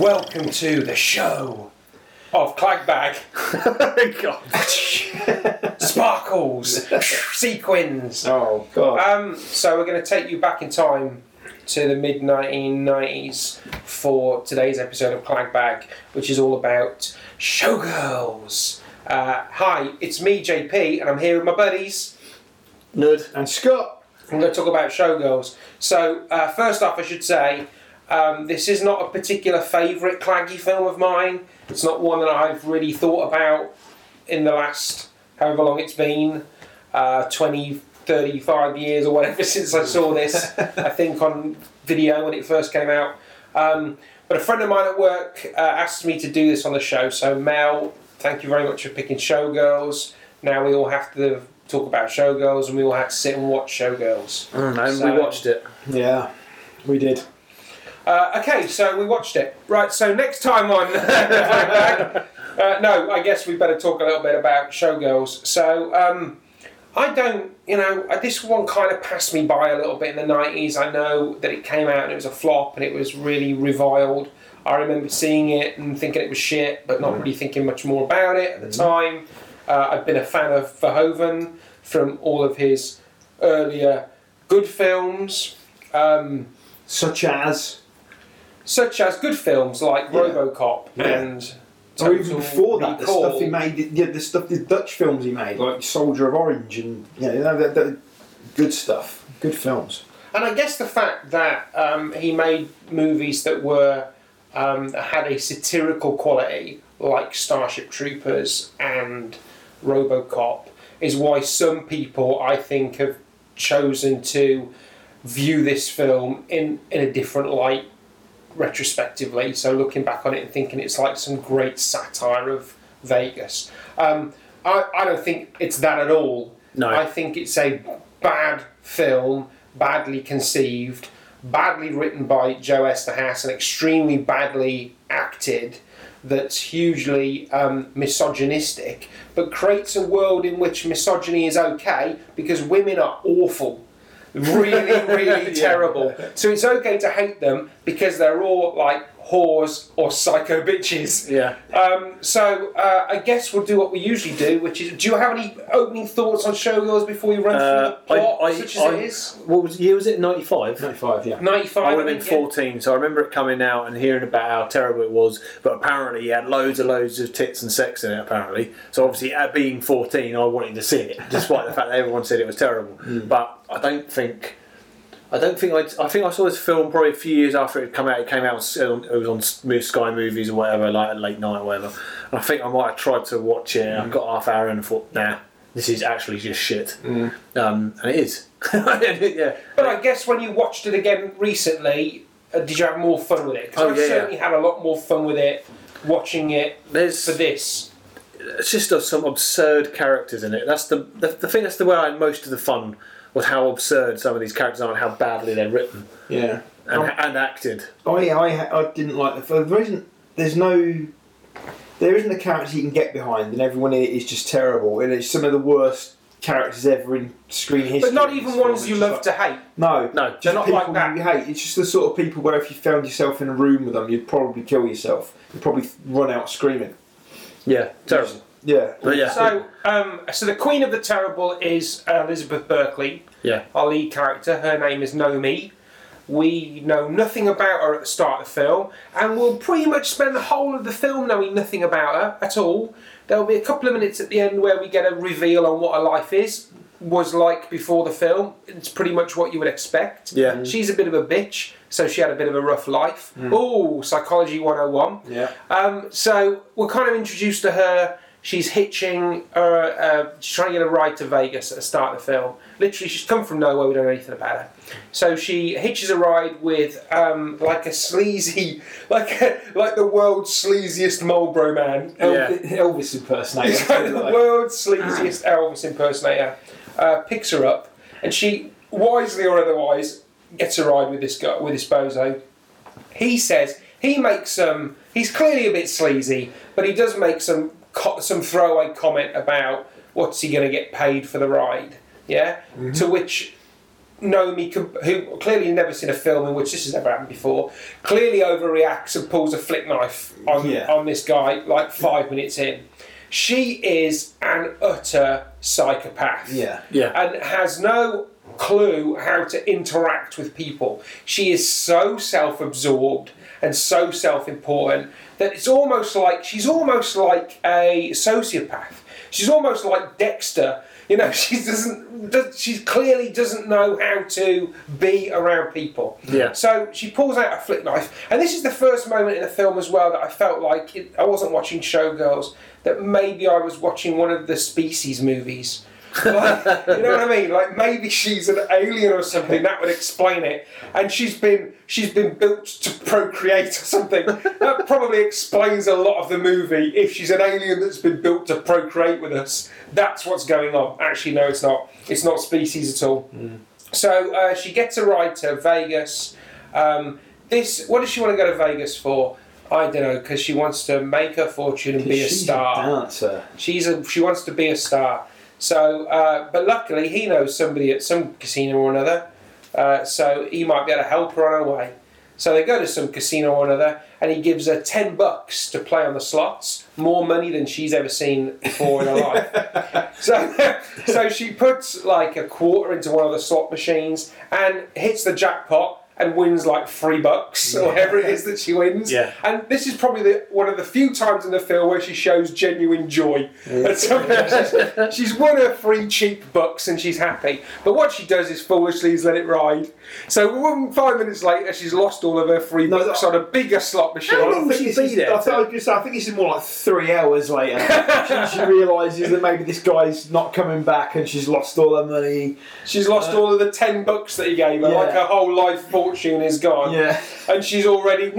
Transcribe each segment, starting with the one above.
Welcome to the show of Clagbag. Oh god. Sparkles, sequins. Oh God. Um, so we're going to take you back in time to the mid 1990s for today's episode of Clagbag, which is all about showgirls. Uh, hi, it's me, JP, and I'm here with my buddies. Nud. and Scott. I'm going to talk about showgirls. So, uh, first off, I should say um, this is not a particular favourite Claggy film of mine. It's not one that I've really thought about in the last however long it's been uh, 20, 35 years or whatever since I saw this, I think, on video when it first came out. Um, but a friend of mine at work uh, asked me to do this on the show. So, Mel, thank you very much for picking Showgirls. Now we all have to talk about Showgirls and we all have to sit and watch Showgirls. Mm, and So- we watched it. Yeah, we did. Uh, okay, so we watched it. Right, so next time on uh, no, I guess we better talk a little bit about Showgirls. So, um, I don't, you know, uh, this one kind of passed me by a little bit in the 90s. I know that it came out and it was a flop and it was really reviled. I remember seeing it and thinking it was shit, but not really thinking much more about it at the time. Uh, I've been a fan of Verhoeven from all of his earlier good films. Um, Such as, such as good films like Yeah. RoboCop Yeah. and or even before that, the stuff he made, yeah, the stuff, the Dutch films he made, like Soldier of Orange, and yeah, you know, that, that, good stuff, good films. And I guess the fact that um, he made movies that were um, that had a satirical quality, like Starship Troopers and RoboCop, is why some people I think have chosen to view this film in in a different light retrospectively. So looking back on it and thinking it's like some great satire of Vegas. Um, I, I don't think it's that at all. No. I think it's a bad film, badly conceived, badly written by Joe Eszterhas, and extremely badly acted. That's hugely um, misogynistic, but creates a world in which misogyny is okay because women are awful, really, really terrible. So it's okay to hate them because they're all like whores or psycho bitches. Yeah. Um, so uh, I guess we'll do what we usually do, which is: Do you have any opening thoughts on Showgirls before we run Uh, through the plot, I- I- such as I- it is? What was year was it? Ninety five. Ninety-five, yeah. Ninety-five. I would have been I think, yeah. 14, so I remember it coming out and hearing about how terrible it was. But apparently, he had loads and loads of tits and sex in it. Apparently, so obviously, at being 14, I wanted to see it, despite the fact that everyone said it was terrible. But I don't think, I don't think I. I think I saw this film probably a few years after it had come out. It came out. On, it was on Sky Movies or whatever, like late night or whatever. And I think I might have tried to watch it. I got half hour in and thought, nah, this is actually just shit. Um, and it is. yeah. But I guess when you watched it again recently, uh, did you have more fun with it? Because Oh, I yeah, certainly had a lot more fun with it watching it There's for this. It's just uh, some absurd characters in it. That's the, the the thing. That's the way I had most of the fun was how absurd some of these characters are and how badly they're written Yeah. and, Oh. and acted. I, I, I didn't like the film. There isn't, there's no, there isn't a character you can get behind, and everyone in it is just terrible. And it's some of the worst characters ever in screen history. But not even ones you love just to hate. No, No, just they're not people like that. you hate. It's just the sort of people where if you found yourself in a room with them, you'd probably kill yourself. You'd probably run out screaming. Yeah, terrible. Yeah. But yeah, So, um, so the Queen of the Terrible is uh, Elizabeth Berkley, yeah, our lead character. Her name is Nomi. We know nothing about her at the start of the film, and we'll pretty much spend the whole of the film knowing nothing about her at all. There'll be a couple of minutes at the end where we get a reveal on what her life is was like before the film. It's pretty much what you would expect. Yeah. She's a bit of a bitch, so she had a bit of a rough life. Oh, psychology 101. Yeah. Um, so we're kind of introduced to her. She's hitching. Uh, uh, she's trying to get a ride to Vegas at the start of the film. Literally, she's come from nowhere. We don't know anything about her. So she hitches a ride with um, like a sleazy, like a, like the world's sleaziest Marlboro man. Yeah. Elvis impersonator. Like the world's sleaziest Elvis impersonator. Uh, picks her up, and she wisely or otherwise gets a ride with this guy, with this bozo. He says he makes some. He's clearly a bit sleazy, but he does make some co- some throwaway comment about what's he going to get paid for the ride. Yeah. To which Naomi, who clearly never seen a film in which this has ever happened before, clearly overreacts and pulls a flick knife on Yeah. on this guy like five minutes in. She is an utter psychopath Yeah. Yeah. and has no clue how to interact with people. She is so self absorbed and so self important that it's almost like she's almost like a sociopath. She's almost like Dexter. You know, she doesn't. does- She clearly doesn't know how to be around people. Yeah. So she pulls out a flick knife, and this is the first moment in the film as well that I felt like it, I wasn't watching Showgirls. That maybe I was watching one of the Species movies. Like, you know what I mean? Like maybe she's an alien or something. That would explain it. And she's been she's been built to procreate or something. That probably explains a lot of the movie. If she's an alien that's been built to procreate with us, that's what's going on. Actually, no, it's not. It's not species at all. So uh, she gets a ride to Vegas. Um, this what does she want to go to Vegas for? I don't know because she wants to make her fortune and be a She's star. dancer. She's a she wants to be a star. So, uh, but luckily he knows somebody at some casino or another, uh, so he might be able to help her on her way. So they go to some casino or another, and he gives her ten bucks to play on the slots, more money than she's ever seen before in her life. So, so she puts like a quarter into one of the slot machines and hits the jackpot and wins like three bucks or whatever it is that she wins. Yeah. And this is probably the, one of the few times in the film where she shows genuine joy. At some point, she's, she's won her three cheap bucks and she's happy. But what she does is foolishly is let it ride. So five minutes later, she's lost all of her free No, bucks on a bigger slot machine. How I long think she this be is- there I, thought, I, was gonna say, I think this is more like three hours later. she, she realises that maybe this guy's not coming back and she's lost all her money. She's lost all of the ten bucks that he gave her. Uh, Yeah. Like her whole life fortune is gone. Yeah. And she's already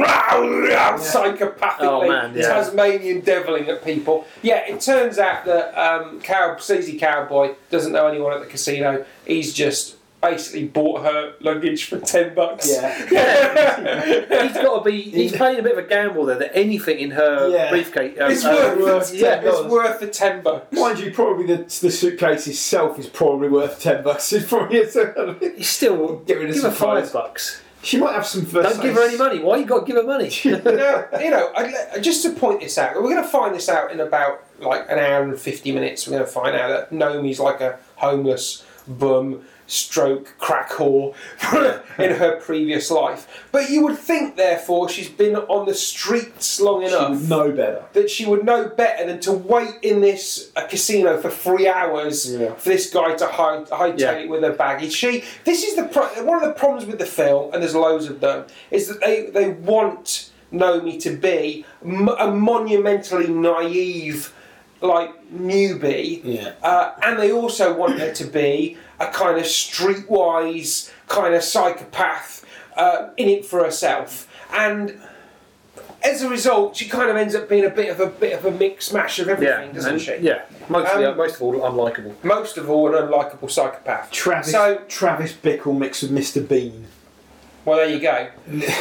psychopathically Oh, man, yeah. Tasmanian deviling at people. Yeah, it turns out that um, cow, sleazy cowboy doesn't know anyone at the casino. He's just basically bought her luggage for ten bucks. Yeah. he's got to be. He's playing a bit of a gamble there. That anything in her Yeah. briefcase. um, It's uh, worth, worth yeah, $10. it's worth the ten bucks. Mind you, probably the, the suitcase itself is probably worth ten bucks. It's probably He's still Get rid of give her some five clothes. bucks. She might have some. Don't give her any money. Why you got to give her money? now, you know, I'd, just to point this out, we're going to find this out in about like an hour and 50 minutes. We're going to find out that Naomi's like a homeless bum, stroke, crack whore in her previous life. But you would think, therefore, she's been on the streets long She enough would know better. that she would know better than to wait in this a casino for three hours Yeah. for this guy to hide, hightail Yeah. it with her baggage. She, this is the pro- one of the problems with the film, and there's loads of them, is that they they want Naomi to be m- a monumentally naive, like newbie, Yeah. uh, and they also want her to be a kind of streetwise kind of psychopath uh, in it for herself, and as a result, she kind of ends up being a bit of a bit of a mix mash of everything, yeah, doesn't and- she? Yeah, mostly, Um, most of all, unlikable. Most of all, an unlikable psychopath. Travis So, Travis Bickle mixed with Mr Bean. well, there you go,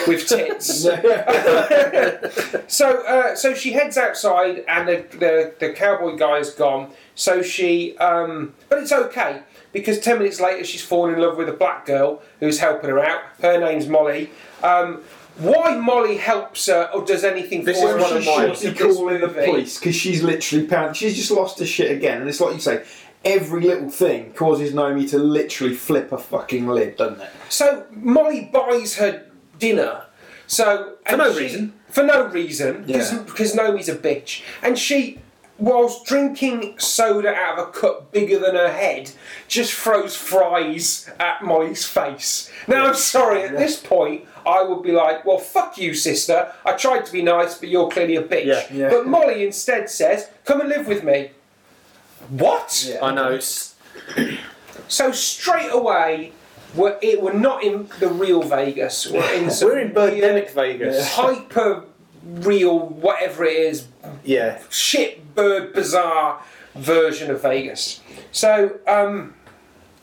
with tits. So, uh, so she heads outside, and the, the the cowboy guy is gone. So she, um, but it's okay because ten minutes later she's fallen in love with a black girl who's helping her out. Her name's Molly. Um, why Molly helps her or does anything This for is her? one she of mine. in should be calling the police because she's literally pound. She's just lost her shit again, and it's like you say. Every little thing causes Naomi to literally flip a fucking lid, doesn't it? So Molly buys her dinner. So For no she- reason. For no reason, because Yeah. because Naomi's a bitch, and she, whilst drinking soda out of a cup bigger than her head, just throws fries at Molly's face. Now I'm sorry. At this point, I would be like, "Well, fuck you, sister. I tried to be nice, but you're clearly a bitch." Yeah. Yeah. But Molly instead says, "Come and live with me." What? Yeah. I know. So straight away, we're, it, we're not in the real Vegas. We're in some we're in Birdemic Vegas. hyper real, whatever it is, Yeah. shit bird bizarre version of Vegas. So um,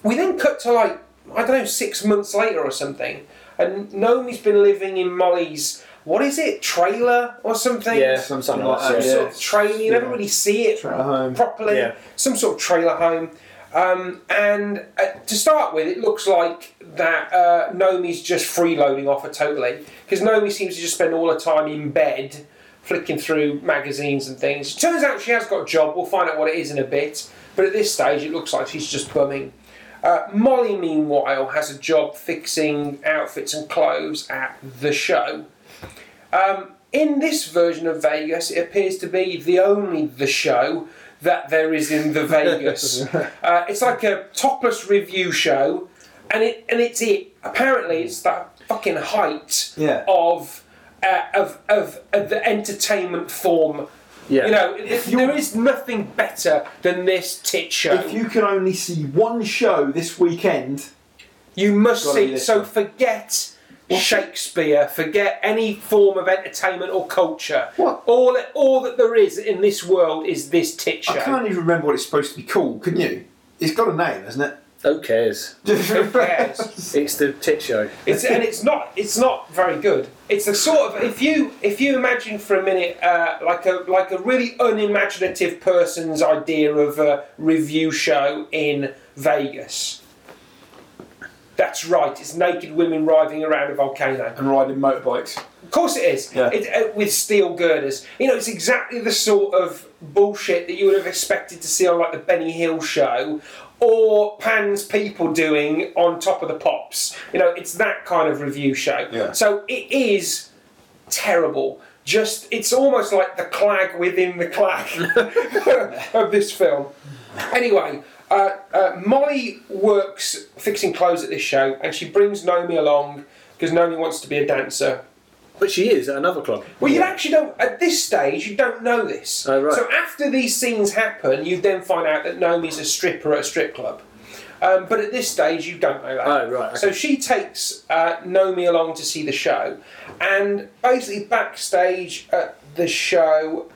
we then cut to like I don't know six months later or something, and Naomi's been living in Molly's. What is it? Trailer or something? Yeah, Some- something something like Some yeah. sort of trailer. You never Yeah. really see it Trailer home. properly. Yeah. Some sort of trailer home. Um, and uh, to start with, it looks like that uh, Nomi's just freeloading off her totally because Nomi seems to just spend all her time in bed flicking through magazines and things. Turns out she has got a job. We'll find out what it is in a bit. But at this stage, it looks like she's just bumming. Uh, Molly, meanwhile, has a job fixing outfits and clothes at the show. Um, in this version of Vegas, it appears to be the only the show that there is in the Vegas. uh, it's like a topless revue show, and it and it's it. Apparently, it's the fucking height Yeah. of, uh, of of of the entertainment form. Yeah. You know, If there nothing better than this tit show. If you can only see one show this weekend, You must Gotta be see. this So one. forget Shakespeare. Forget any form of entertainment or culture. What? All all that there is in this world is this tit show. I can't even remember what it's supposed to be called. Can you? It's got a name, hasn't it? Who cares? Who cares? It's the tit show. It's and it's not it's not very good. It's the sort of if you if you imagine for a minute uh, like a like a really unimaginative person's idea of a revue show in Vegas. That's right. It's naked women riding around a volcano. and riding motorbikes. Of course it is. Yeah. It, uh, with steel girders. You know, it's exactly the sort of bullshit that you would have expected to see on like the Benny Hill show or Pan's people doing on Top of the Pops. You know, it's that kind of revue show. Yeah. So it is terrible. Just it's almost like the clag within the clag of this film. Anyway, uh, uh, Molly works fixing clothes at this show, and she brings Nomi along because Nomi wants to be a dancer. But she is at another club. Well, you actually don't. At this stage, you don't know this. Oh, right. So after these scenes happen, you then find out that Nomi's a stripper at a strip club. Um, but at this stage, you don't know that. Oh, right, okay. So she takes uh, Nomi along to see the show, and basically backstage at the show,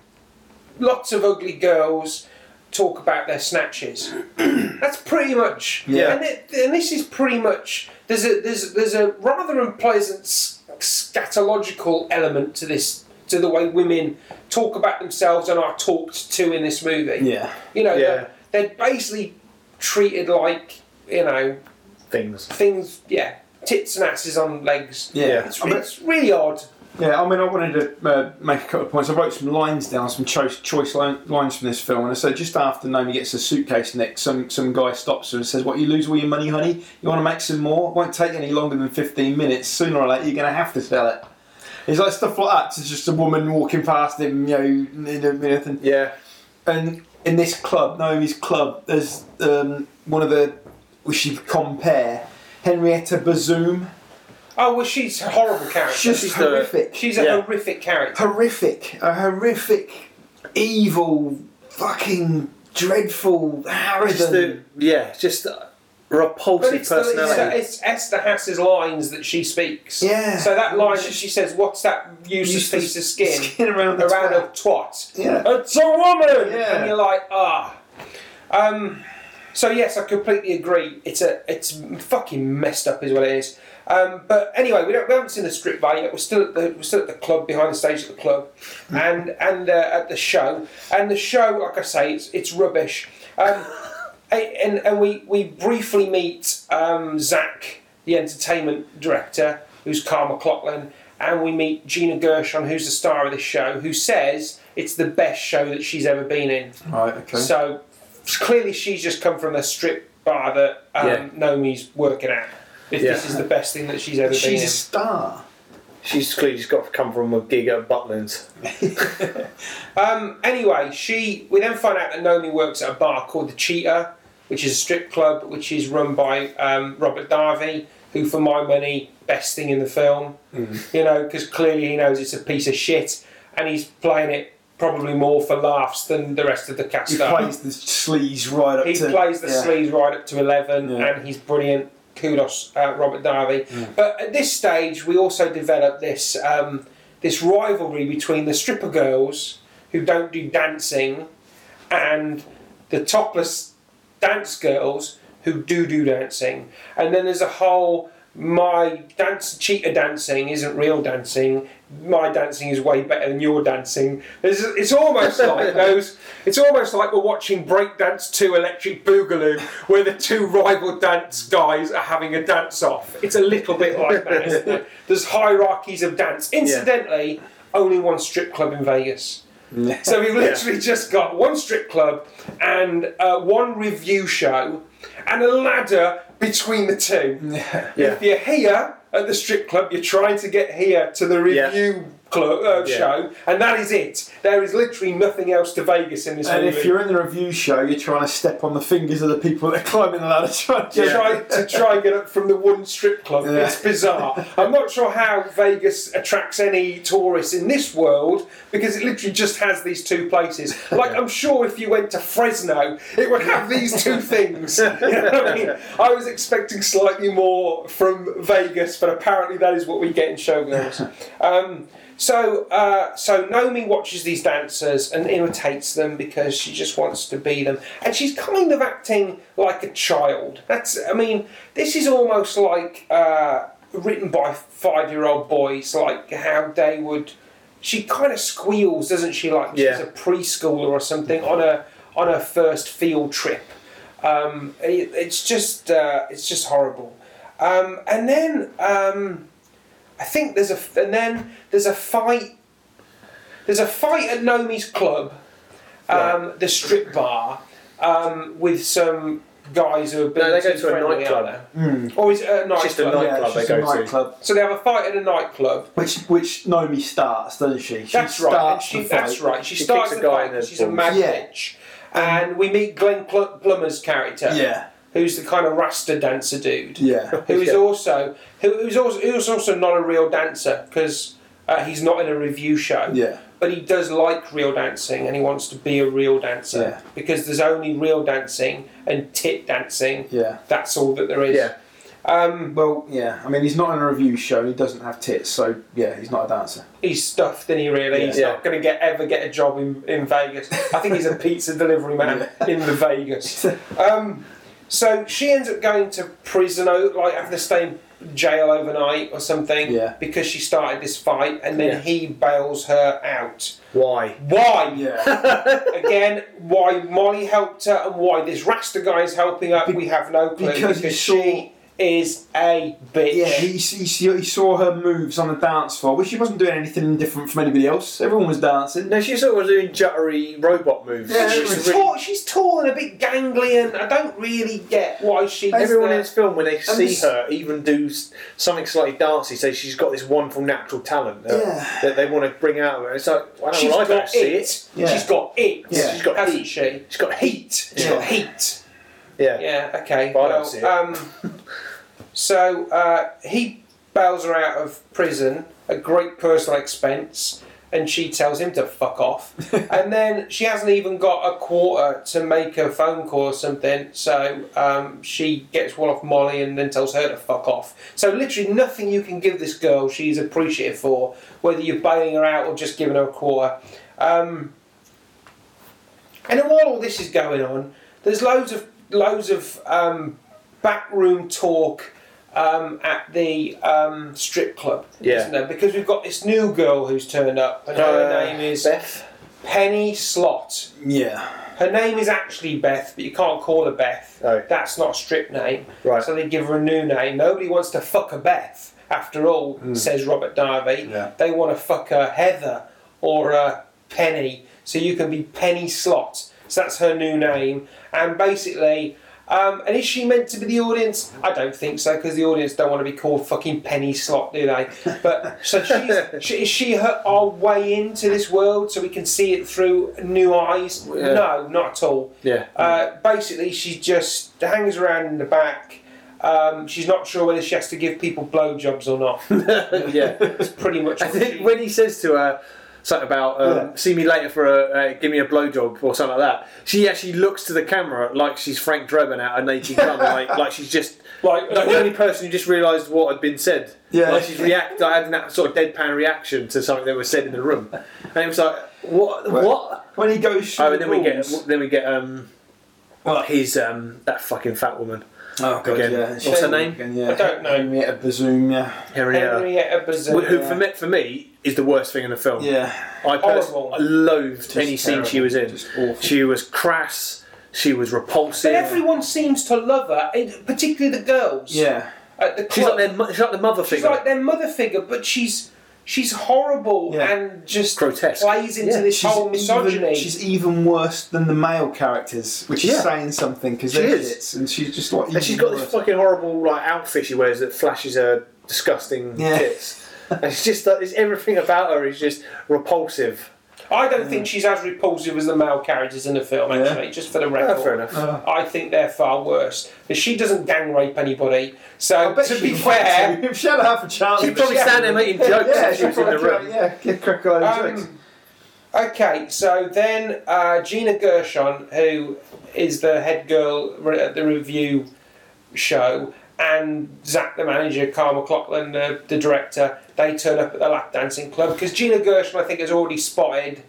lots of ugly girls talk about their snatches. That's pretty much. Yeah. And, it, and this is pretty much. There's a there's there's a rather unpleasant scatological element to this to the way women talk about themselves and are talked to in this movie. Yeah. You know, Yeah. they're, they're basically treated like you know Things. things. Yeah, tits and asses on legs. Yeah. It's, I mean, it's really odd. Yeah, I mean, I wanted to uh, make a couple of points. I wrote some lines down, some choice, choice line, lines from this film, and I said just after Naomi gets a suitcase neck, some some guy stops her and says, "What you lose all your money, honey? You want to make some more? It won't take any longer than fifteen minutes. Sooner or later, you're going to have to sell it." It's like stuff like that. It's just a woman walking past him, you know, you know, anything. Yeah. and in this club, Naomi's club, there's um, one of the we should compare Henrietta Bazoom. Oh well, she's a horrible character. Just she's the- horrific, she's a Yeah. horrific character. horrific, a horrific, evil, fucking dreadful, Just the, arrogant. yeah, just a But repulsive it's, the, it's, it's Eszterhas's lines that she speaks. Yeah. So that line that she says, "What's that useless Useless piece of skin, skin around the around twat." a twat?" Yeah. It's a woman. Yeah. And you're like, ah. Um, so yes, I completely agree. It's a it's fucking messed up, is what it is. Um, but anyway, we, don't, we haven't seen the strip bar yet. We're still at the we're still at the club behind the stage at the club, and and uh, at the show. And the show, like I say, it's it's rubbish. Um, and and we we briefly meet um, Zach, the entertainment director, who's Carl MacLachlan, and we meet Gina Gershon, who's the star of this show, who says it's the best show that she's ever been in. Right. Okay. So clearly, she's just come from a strip bar that um, Yeah. Nomi's working at. If this is the best thing that she's ever She's a been star. She's clearly just got to come from a gig at Butlins. Um, anyway, she we then find out that Nomi works at a bar called the Cheetah, which is a strip club which is run by um, Robert Davi, who, for my money, best thing in the film. You know, because clearly he knows it's a piece of shit, and he's playing it probably more for laughs than the rest of the cast. He are. plays the sleaze right up He to. plays the yeah. sleeves right up to 11 Yeah. and he's brilliant. Kudos, uh, Robert Davi. But at this stage, we also develop this, um, this rivalry between the stripper girls who don't do dancing and the topless dance girls who do do dancing. And then there's a whole my dance cheetah dancing isn't real dancing. My dancing is way better than your dancing. It's, it's almost like those. It's almost like we're watching Breakdance 2 Electric Boogaloo, where the two rival dance guys are having a dance off. It's a little bit like that. Isn't it? There's hierarchies of dance. Incidentally, only one strip club in Vegas. So we've literally just got one strip club and uh, one revue show and a ladder between the two. Yeah. If you're here at the strip club, you're trying to get here to the revue club uh, Yeah. show, and that is it. There is literally nothing else to Vegas in this world. And movie. if you're in the revue show, you're trying to step on the fingers of the people that are climbing the ladder. Trying to to try to try and get up from the one strip club. Yeah. It's bizarre. I'm not sure how Vegas attracts any tourists in this world because it literally just has these two places. Like I'm sure if you went to Fresno, it would have these two things. You know I mean? I was expecting slightly more from Vegas, but apparently that is what we get in Showgirls. Um, so, uh, so Naomi watches these dancers and imitates them because she just wants to be them, and she's kind of acting like a child. That's, I mean, this is almost like uh, written by five-year-old boys, like how they would. She kind of squeals, doesn't she? Like Yeah. she's a preschooler or something on a on her first field trip. Um, it, it's just uh, it's just horrible. Um, and then um, I think there's a and then there's a fight. There's a fight at Nomi's club, um, the strip bar, um, with some guys who have been No, they go to a nightclub. aren't? Or is it a nightclub? Just a night- yeah, nightclub just they a go to. So they have a fight at a nightclub. Which which Naomi starts, doesn't she? she That's right. Starts she, the that's fight. right. She, She starts the guy fight in the because she's a balls. mad Yeah. bitch. And we meet Glenn Pl- Plummer's character, Yeah, who's the kind of Rasta dancer dude. yeah. who is Yeah. also who, who's also who's also not a real dancer because uh, he's not in a revue show. Yeah. But he does like real dancing and he wants to be a real dancer Yeah. because there's only real dancing and tit dancing. Yeah. That's all that there is. Yeah. Um, Well, yeah. I mean, he's not in a revue show. He doesn't have tits, so yeah, he's not a dancer. he's stuffed, and he really. He's Yeah. not going to get ever get a job in, in Vegas. I think he's a pizza delivery man in the Vegas. Um, so she ends up going to prison, like having to stay in jail overnight or something, Yeah. because she started this fight, and then Yeah. he bails her out. Why? Why? Yeah. Again, why Molly helped her and why this Rasta guy is helping her, Be- we have no clue. because saw- she is a bitch. Yeah, he, he, he saw her moves on the dance floor, which she wasn't doing anything different from anybody else. Everyone was dancing. No, she sort of was doing juttery robot moves. Yeah, She's She's, really- tall, she's tall and a bit ganglion. I don't really get why she's. Everyone the- in this film, when they see this- her, even do something slightly dancey, say she's got this wonderful natural talent that, Yeah. that they want to bring out of her. It's like, I don't, She's well, I don't see it. it. Yeah. She's got it. Yeah. She's got hasn't heat. she? She's got heat. She's Yeah. got heat. Yeah. Yeah. Okay. But I don't well, see it. um, so uh, he bails her out of prison at great personal expense, and she tells him to fuck off. and then she hasn't even got a quarter to make a phone call or something, so um, she gets one off Molly and then tells her to fuck off. So literally nothing you can give this girl she's appreciative for, whether you're bailing her out or just giving her a quarter. Um, and while all this is going on, there's loads of loads of um, backroom talk um, at the um, strip club, Yeah. isn't there? Because we've got this new girl who's turned up, and her Uh, name is Beth. Penny Slot. Yeah. Her name is actually Beth, but you can't call her Beth. Oh. That's not a strip name. Right. So they give her a new name. Nobody wants to fuck a Beth, after all, says Robert Davi. Yeah. They want to fuck a Heather or a Penny. So you can be Penny Slot. So that's her new name. And basically, um, and is she meant to be the audience? I don't think so, because the audience don't want to be called fucking Penny Slot, do they? But so she's, she, is she her our way into this world so we can see it through new eyes? Yeah. No, not at all. Yeah. Uh, basically, she just hangs around in the back. Um, she's not sure whether she has to give people blowjobs or not. yeah. That's pretty much I what think she- when he says to her something about um, Yeah. "see me later for a uh, give me a blowjob" or something like that, she actually looks to the camera like she's Frank Drebin out of Naked Gun, like like she's just like, like the only person who just realised what had been said. Yeah. like she's react, I had that sort of deadpan reaction to something that was said in the room, and it was like, "What? Well, what?" When he goes Oh, and then we get then we get um Well, his um that fucking fat woman. Oh god, Again. yeah. What's her name? Again, yeah. I don't know. Henrietta Bazoom, yeah. Henrietta. Henrietta Bazin. Wh- Who for me, for me is the worst thing in the film. Yeah. I personally loathed Just any scene she was in. Just awful. She was crass. She was repulsive. But everyone seems to love her, particularly the girls. Yeah. At the she's club. like their she's like the mother She's figure. like their mother figure, but she's she's horrible Yeah. and just Grotesque. plays into Yeah. this whole misogyny. Even, she's even worse than the male characters, which Yeah. is saying something because She is. shits, and she's just like. and she's even got this fucking horrible like outfit she wears that flashes her disgusting Yeah. tits. And it's just that it's everything about her is just repulsive. I don't think she's as repulsive as the male characters in the film. Yeah. Actually, just for the Yeah, record, fair enough. Uh, I think they're far worse. Because she doesn't gang rape anybody. So bet to she be fair, to. If she had half a chance, She'd probably yeah. stand there making jokes yeah, if she was in the room. Yeah, get crack on jokes. Um, okay, so then uh, Gina Gershon, who is the head girl re- at the revue show, and Zach, the manager, Carl MacLachlan, the, the director, they turn up at the lap dancing club because Gina Gershon, I think, has already spotted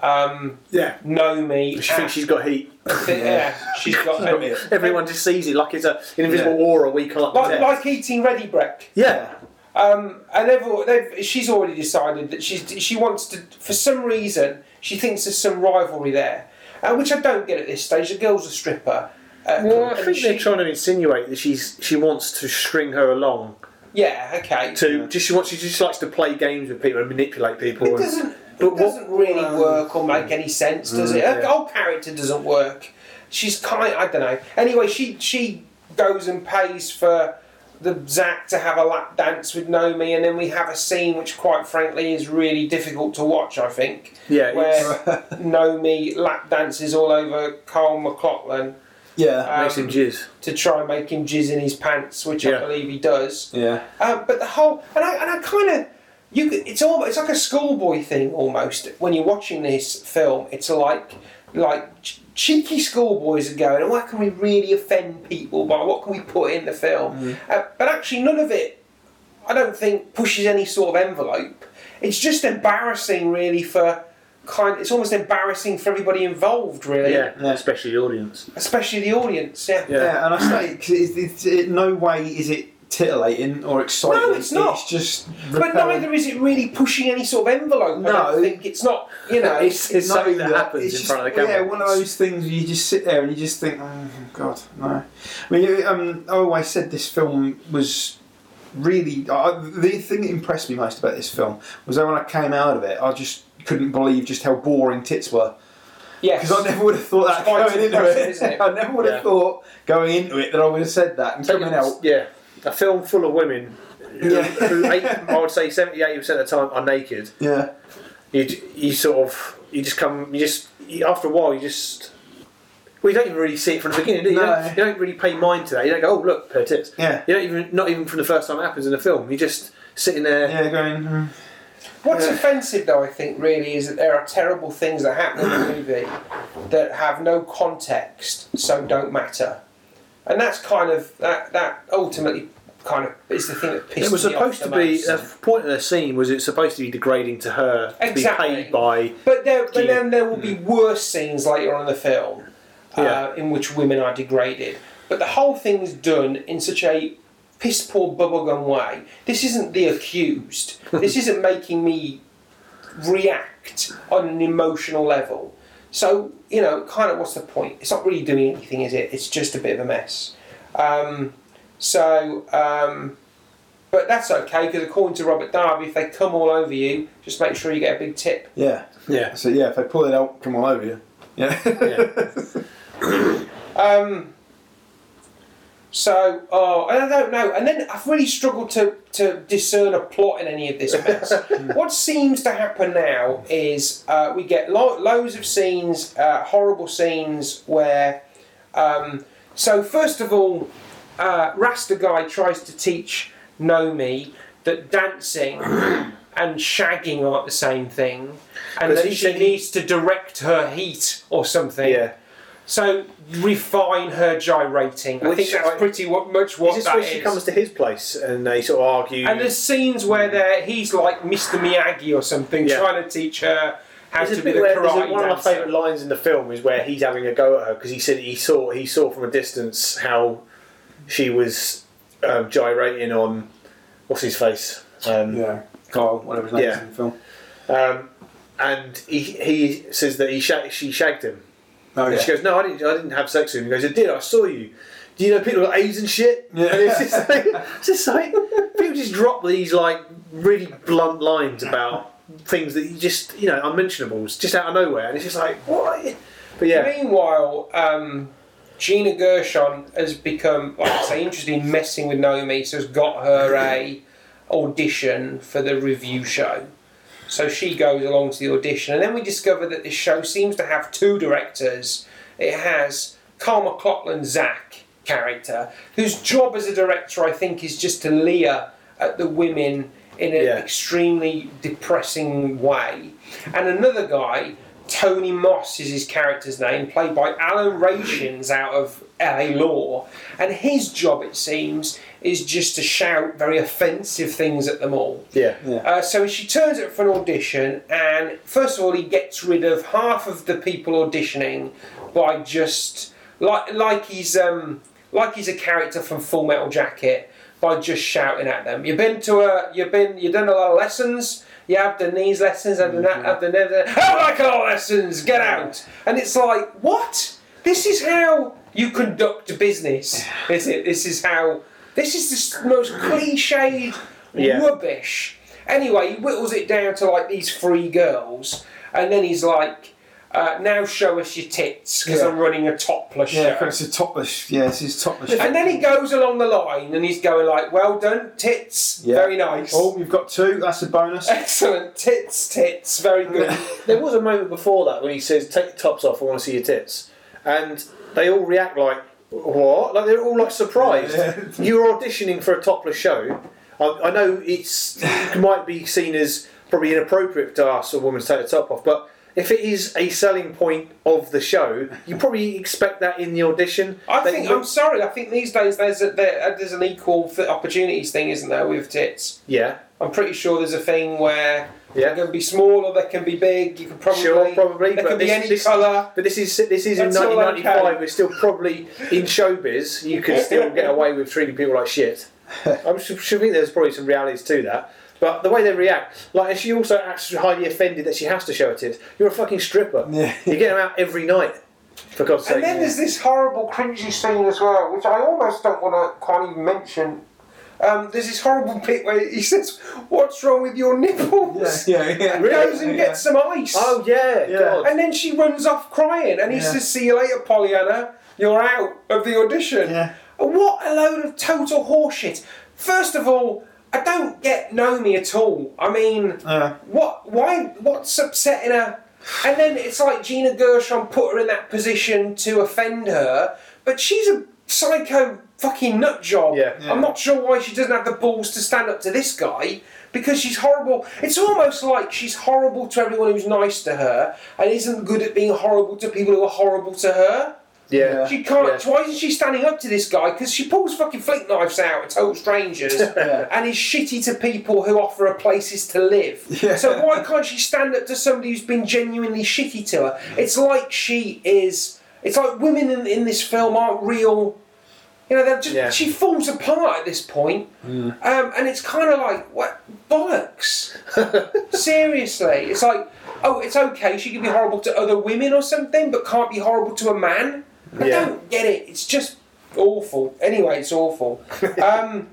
um, Yeah. Nomi. She thinks she's got heat. yeah. yeah, she's got. got it. Everyone just sees it like it's a, an invisible Yeah. aura we can't like, detect. like eating Ready Brek. yeah. Um, and they've, they've, she's already decided that she's, she wants to, for some reason, she thinks there's some rivalry there, uh, which I don't get at this stage. The girl's a stripper. Uh, Well, I think they're trying to insinuate that she's she wants to string her along Yeah, okay. to just she wants she just likes to play games with people and manipulate people. It and- doesn't, But it what- doesn't really um, work or make any sense, does it? Her yeah. whole character doesn't work. She's kind I don't know. Anyway, she she goes and pays for the Zach to have a lap dance with Nomi, and then we have a scene which, quite frankly, is really difficult to watch. I think. yeah, where Nomi lap dances all over Carl MacLachlan Yeah, makes him um, jizz. to try and make him jizz in his pants, which I believe he does. yeah. Um, but the whole and I and I kind of you could- it's all it's like a schoolboy thing almost when you're watching this film. It's like like ch- cheeky schoolboys are going, oh, how can we really offend people by what can we put in the film? Uh, but actually, none of it, I don't think, pushes any sort of envelope. It's just embarrassing, really, for kind. It's almost embarrassing for everybody involved, really, Yeah, Yeah. especially the audience. especially the audience. Yeah. Yeah. Yeah, and I say, 'cause it's, it's, it, no way is it titillating or exciting. No, it's not. It's just. But neither is it really pushing any sort of envelope. No. don't think it's not. You know, It's, it's something that No, happens it's in just- front of the camera. Yeah, one of those things where you just sit there and you just think, oh God, no. I mean, you- um, I always said this film was really. Uh, the thing that impressed me most about this film was that when I came out of it, I just couldn't believe just how boring tits were. Yeah, Because I never would have thought that going into it. it? I never would have Yeah. thought going into it that I would have said that and coming out. Yeah, a film full of women who, Yeah. who eight, I would say 70 80% of the time are naked. Yeah. You, you sort of, you just come, you just, you, after a while, you just, well, you don't even really see it from the beginning, do you? You, No. don't, you don't really pay mind to that. You don't go, oh, look, her tits. Yeah. You don't even, not even from the first time it happens in the film. You're just sitting there. Yeah, going. hmm. What's Yeah. offensive, though, I think, really, is that there are terrible things that happen in the movie that have no context, so don't matter, and that's kind of that. That ultimately kind of is the thing that pisses It was supposed to be, the point of the scene was it's supposed to be degrading to her to Exactly. be paid by, But there, but then there will be worse scenes later on in the film uh, in which women are degraded. But the whole thing thing's done in such a piss poor bubblegum way. This isn't the accused. this isn't making me react on an emotional level. So you know, kind of, what's the point? It's not really doing anything, is it? It's just a bit of a mess. Um, so. Um, but that's okay because according to Robert Davi, if they come all over you, just make sure you get a big tip. Yeah. yeah. So yeah, if they pull it out, come all over you. Yeah. Um, so, oh, I don't know. And then I've really struggled to, to discern a plot in any of this mess. what seems to happen now is uh, we get lo- loads of scenes, uh, horrible scenes where. Um, so, first of all, uh, Rasta Guy tries to teach Nomi that dancing and shagging aren't the same thing, and that he she needs to direct her heat or something. Yeah. So refine her gyrating. I Which think that's I- pretty what, much what Is this that where she is. comes to his place and they sort of argue? and there's scenes where they're, he's like Mr. Miyagi or something, Yeah. trying to teach her how There's to a be bit the where there's a- karate one of my dancer. favourite lines in the film is where he's having a go at her because he said he saw he saw from a distance how she was um, gyrating on what's his face. Um, Yeah, Kyle, whatever his name is Yeah. in the film. um, and he, he says that he shag, she shagged him. Oh And yeah. she goes, "No, I didn't. I didn't have sex with him." He goes, "I did. I saw you. Do you know people got AIDS and shit?" Yeah. And it's just like, it's just like people just drop these like really blunt lines about things that you just you know unmentionables just out of nowhere, and it's just like what? But yeah, Meanwhile, um, Gina Gershon has become, like I say, interested in messing with Naomi, so has got her a audition for the revue show. So she goes along to the audition, and then we discover that this show seems to have two directors. It has Carl MacLachlan Zach character, whose job as a director, I think, is just to leer at the women in an Yeah. extremely depressing way. And another guy, Tony Moss is his character's name, played by Alan Rachins out of LA Law. And his job, it seems, is just to shout very offensive things at them all. yeah, Uh, so she turns up for an audition, and first of all, he gets rid of half of the people auditioning by just like like he's um, like he's a character from Full Metal Jacket by just shouting at them. You've been to a you've been you've done a lot of lessons. You have done these lessons, have done that, have done that. I don't like all lessons. Get out! And it's like what? This is how you conduct business, is it? This is how. This is the most cliched Yeah. rubbish. Anyway, he whittles it down to like these three girls, and then he's like, uh, "Now show us your tits, because Yeah. I'm running a topless Yeah, show." because it's a topless. Yeah, this is topless. And then he goes along the line, and he's going like, "Well done, tits, Yeah. very nice, Oh, you've got two. That's a bonus. excellent, tits, tits, very good." There was a moment before that when he says, "Take your tops off. I want to see your tits," and they all react like, "What?" Like they're all like surprised. You're auditioning for a topless show. I, I know it's it might be seen as probably inappropriate to ask a woman to take the top off, but if it is a selling point of the show, you probably expect that in the audition. I think I'm sorry. I think these days there's a, there, there's an equal opportunities thing, isn't there, with tits? yeah, I'm pretty sure there's a thing where Yeah. they can be small or they can be big. You can probably Sure, probably, They but can be this- any this- colour. But this is this is in That's all 1995. okay. We're still probably in showbiz. You can still get away with treating people like shit. I'm sure, sure think there's probably some realities to that. But the way they react, like, and she also acts highly offended that she has to show her tits. You're a fucking stripper. Yeah. You get them out every night. For God's sake. And then there's this horrible cringy scene as well, which I almost don't want to can't even mention. Um, there's this horrible bit where he says, "What's wrong with your nipples?" Yeah, yeah. And goes and Yeah. gets some ice. oh yeah, Yeah. God. And then she runs off crying, and he Yeah. says, "See you later, Pollyanna. You're out of the audition." Yeah. What a load of total horseshit. First of all, I don't get Nomi at all. I mean, Yeah. what? Why? What's upsetting her? And then it's like Gina Gershon put her in that position to offend her, but she's a psycho fucking nut job. Yeah. Yeah. I'm not sure why she doesn't have the balls to stand up to this guy because she's horrible. It's almost like she's horrible to everyone who's nice to her and isn't good at being horrible to people who are horrible to her. Yeah. She can't. Yeah. Why isn't she standing up to this guy? Because she pulls fucking flint knives out at total strangers, Yeah. and is shitty to people who offer her places to live. Yeah. So why can't she stand up to somebody who's been genuinely shitty to her? It's like she is. It's like women in, in this film aren't real. You know, just, she falls apart at this point, um, and it's kind of like what bollocks. Seriously, it's like, oh, it's okay. She can be horrible to other women or something, but can't be horrible to a man. I Yeah. don't get it. It's just awful. Anyway, it's awful. um,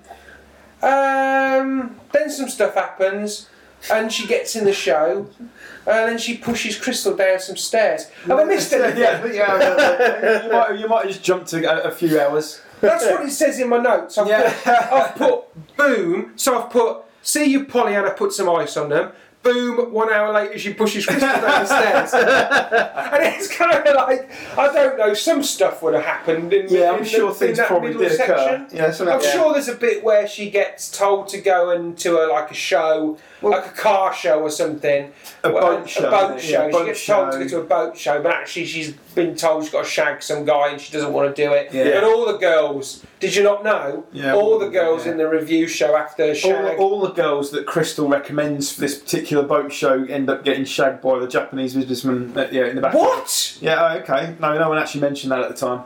um, then some stuff happens, and she gets in the show, and then she pushes Crystal down some stairs. Have I missed anything? Yeah, but yeah, you, might, you might have just jumped a, a few hours. That's what it says in my notes. I've, Yeah. put, I've put boom. So I've put see you Pollyanna put some ice on them. Boom! One hour later, she pushes Crystal down the stairs, and it's kind of like I don't know. Some stuff would have happened in, Yeah, in I'm the- sure in things probably did occur. Yeah, I'm that. sure there's a bit where she gets told to go into a like a show like a car show or something. A Well, boat a show, boat yeah, show. boat she gets told to go to a boat show, but actually she's been told she's got to shag some guy and she doesn't want to do it. Yeah. But all the girls, did you not know? Yeah, all all the girls yeah. in the revue show after all, shag. all the girls that Crystal recommends for this particular boat show end up getting shagged by the Japanese businessman. That, yeah, in the back. what? Yeah, oh, okay. No, no one actually mentioned that at the time.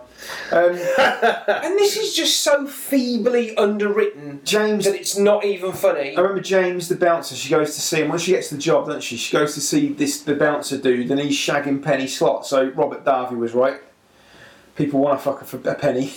Um, And this is just so feebly underwritten James, that it's not even funny. I remember James, the bouncer. She goes to see him when she gets the job, doesn't she? She goes to see this the bouncer dude, and he's shagging Penny Slot. So Robert Davi was right. People want to fuck her for a penny.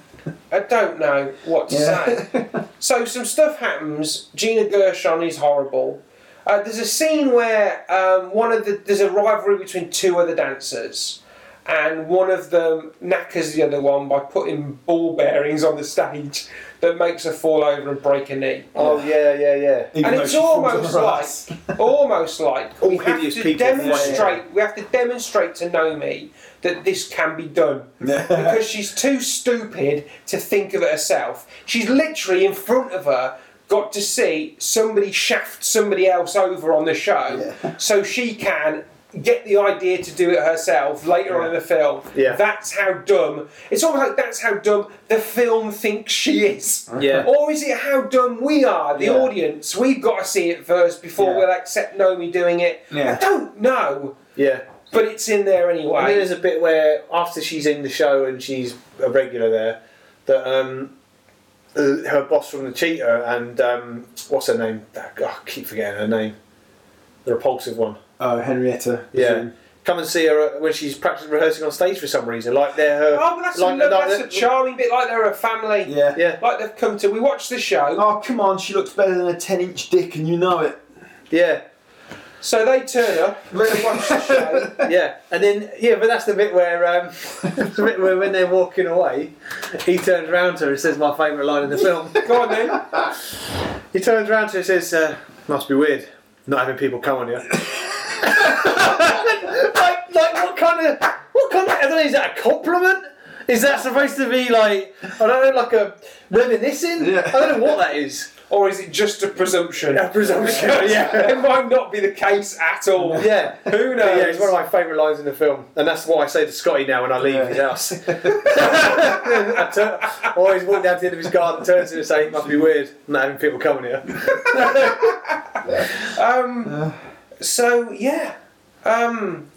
I don't know what to say. So some stuff happens. Gina Gershon is horrible. Uh, there's a scene where um, one of the there's a rivalry between two other dancers, and one of them knackers the other one by putting ball bearings on the stage that makes her fall over and break a knee. Oh yeah, yeah, yeah. Even And it's she falls almost like, almost like we All have hideous to people, demonstrate. We have to demonstrate to Nomi that this can be done because she's too stupid to think of it herself. She's literally in front of her. Got to see somebody shaft somebody else over on the show, so she can get the idea to do it herself later on in the film. Yeah. That's how dumb. It's almost like that's how dumb the film thinks she is. Yeah. Or is it how dumb we are, the Yeah. audience? We've got to see it first before Yeah. we'll accept Nomi doing it. Yeah. I don't know, Yeah. but it's in there And then anyway. there's a bit where after she's in the show and she's a regular there, that um, uh, her boss from the Cheetah and um, what's her name? Oh, I keep forgetting her name. The repulsive one. Oh, Henrietta. Yeah. Come and see her uh, when she's practicing rehearsing on stage for some reason. Like they're her. Oh, but that's, like, a, lo- like that's a charming bit, like they're a family. Yeah. Yeah, Like they've come to. We watched the show, Oh, come on. She looks better than a 10 inch dick, and you know it. yeah, so they turn up. We watch the show. yeah. And then yeah, but that's the bit where um, the bit where when they're walking away, he turns around to her and says my favourite line in the film. Go on then. He turns around to her and says, uh, "Must be weird not having people come on you." like, like what kind of what kind of? I don't know. Is that a compliment? Is that supposed to be like I don't know, like a reminiscing? Yeah. I don't know what that is. Or is it just a presumption? A presumption, yeah. it might not be the case at all. Yeah. Who knows? But yeah, it's one of my favourite lines in the film, and that's what I say to Scotty now when I leave Yeah. his house. I turn, always walk down to the end of his garden, turns to him and say, "It must be weird not having people coming here." Um. So yeah. Um.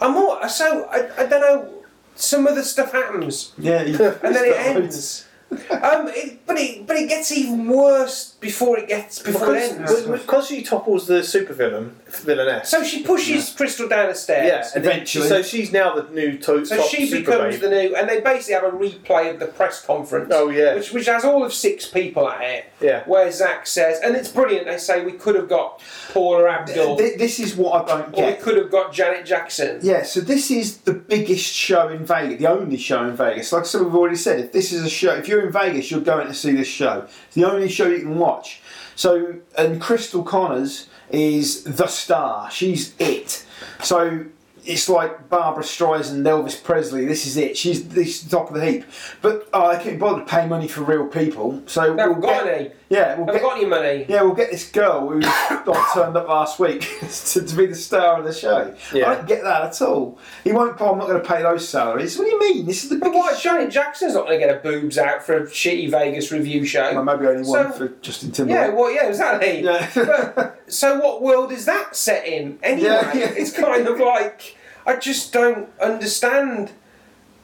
I'm more So I, I don't know. Some of the stuff happens, Yeah. And then it ends. Um. It, but it but it gets even worse before it gets before it ends. Because, because she topples the supervillain villainess. So she pushes Crystal down the yeah, stairs. and then- Eventually. so she's now the new to- So top she super becomes babe. the new, and they basically have a replay of the press conference. Oh, yeah. which, which has all of six people at it. Yeah. where Zach says, and it's brilliant. They say we could have got Paula Abdul, Th- this is what I don't or we get. could have got Janet Jackson. Yeah, so this is the biggest show in Vegas, the only show in Vegas. Like some have already said, if this is a show, if you're in Vegas, you're going to see this show. It's the only show you can watch. So, and Crystal Connors is the star. She's it. So it's like Barbra Streisand, Elvis Presley. This is it. She's this top of the heap. But oh, I can't bother to pay money for real people. So haven't we'll got get, any. Yeah, we'll Haven't get, got any money. yeah, we'll get this girl who like, turned up last week to, to be the star of the show. Yeah. I don't get that at all. He won't. Oh, I'm not going to pay those salaries. What do you mean? This is the But biggest. why? Janet Jackson's not going to get her boobs out for a shitty Vegas revue show. Well, maybe only one So- for Justin Timberlake. yeah, well, yeah, exactly. Yeah. but, so what world is that set in? Anyway, Yeah, yeah. it's kind of like I just don't understand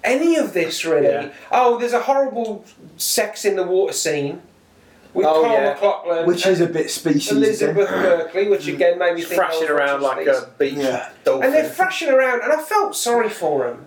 any of this really. Yeah. Oh, there's a horrible sex in the water scene with Oh, Carl yeah. MacLachlan, Which is a bit species. Elizabeth again. Berkley, which mm. again made me think I thrashing was around like these. a beach Yeah. dolphin. and they're thrashing around, and I felt sorry for them,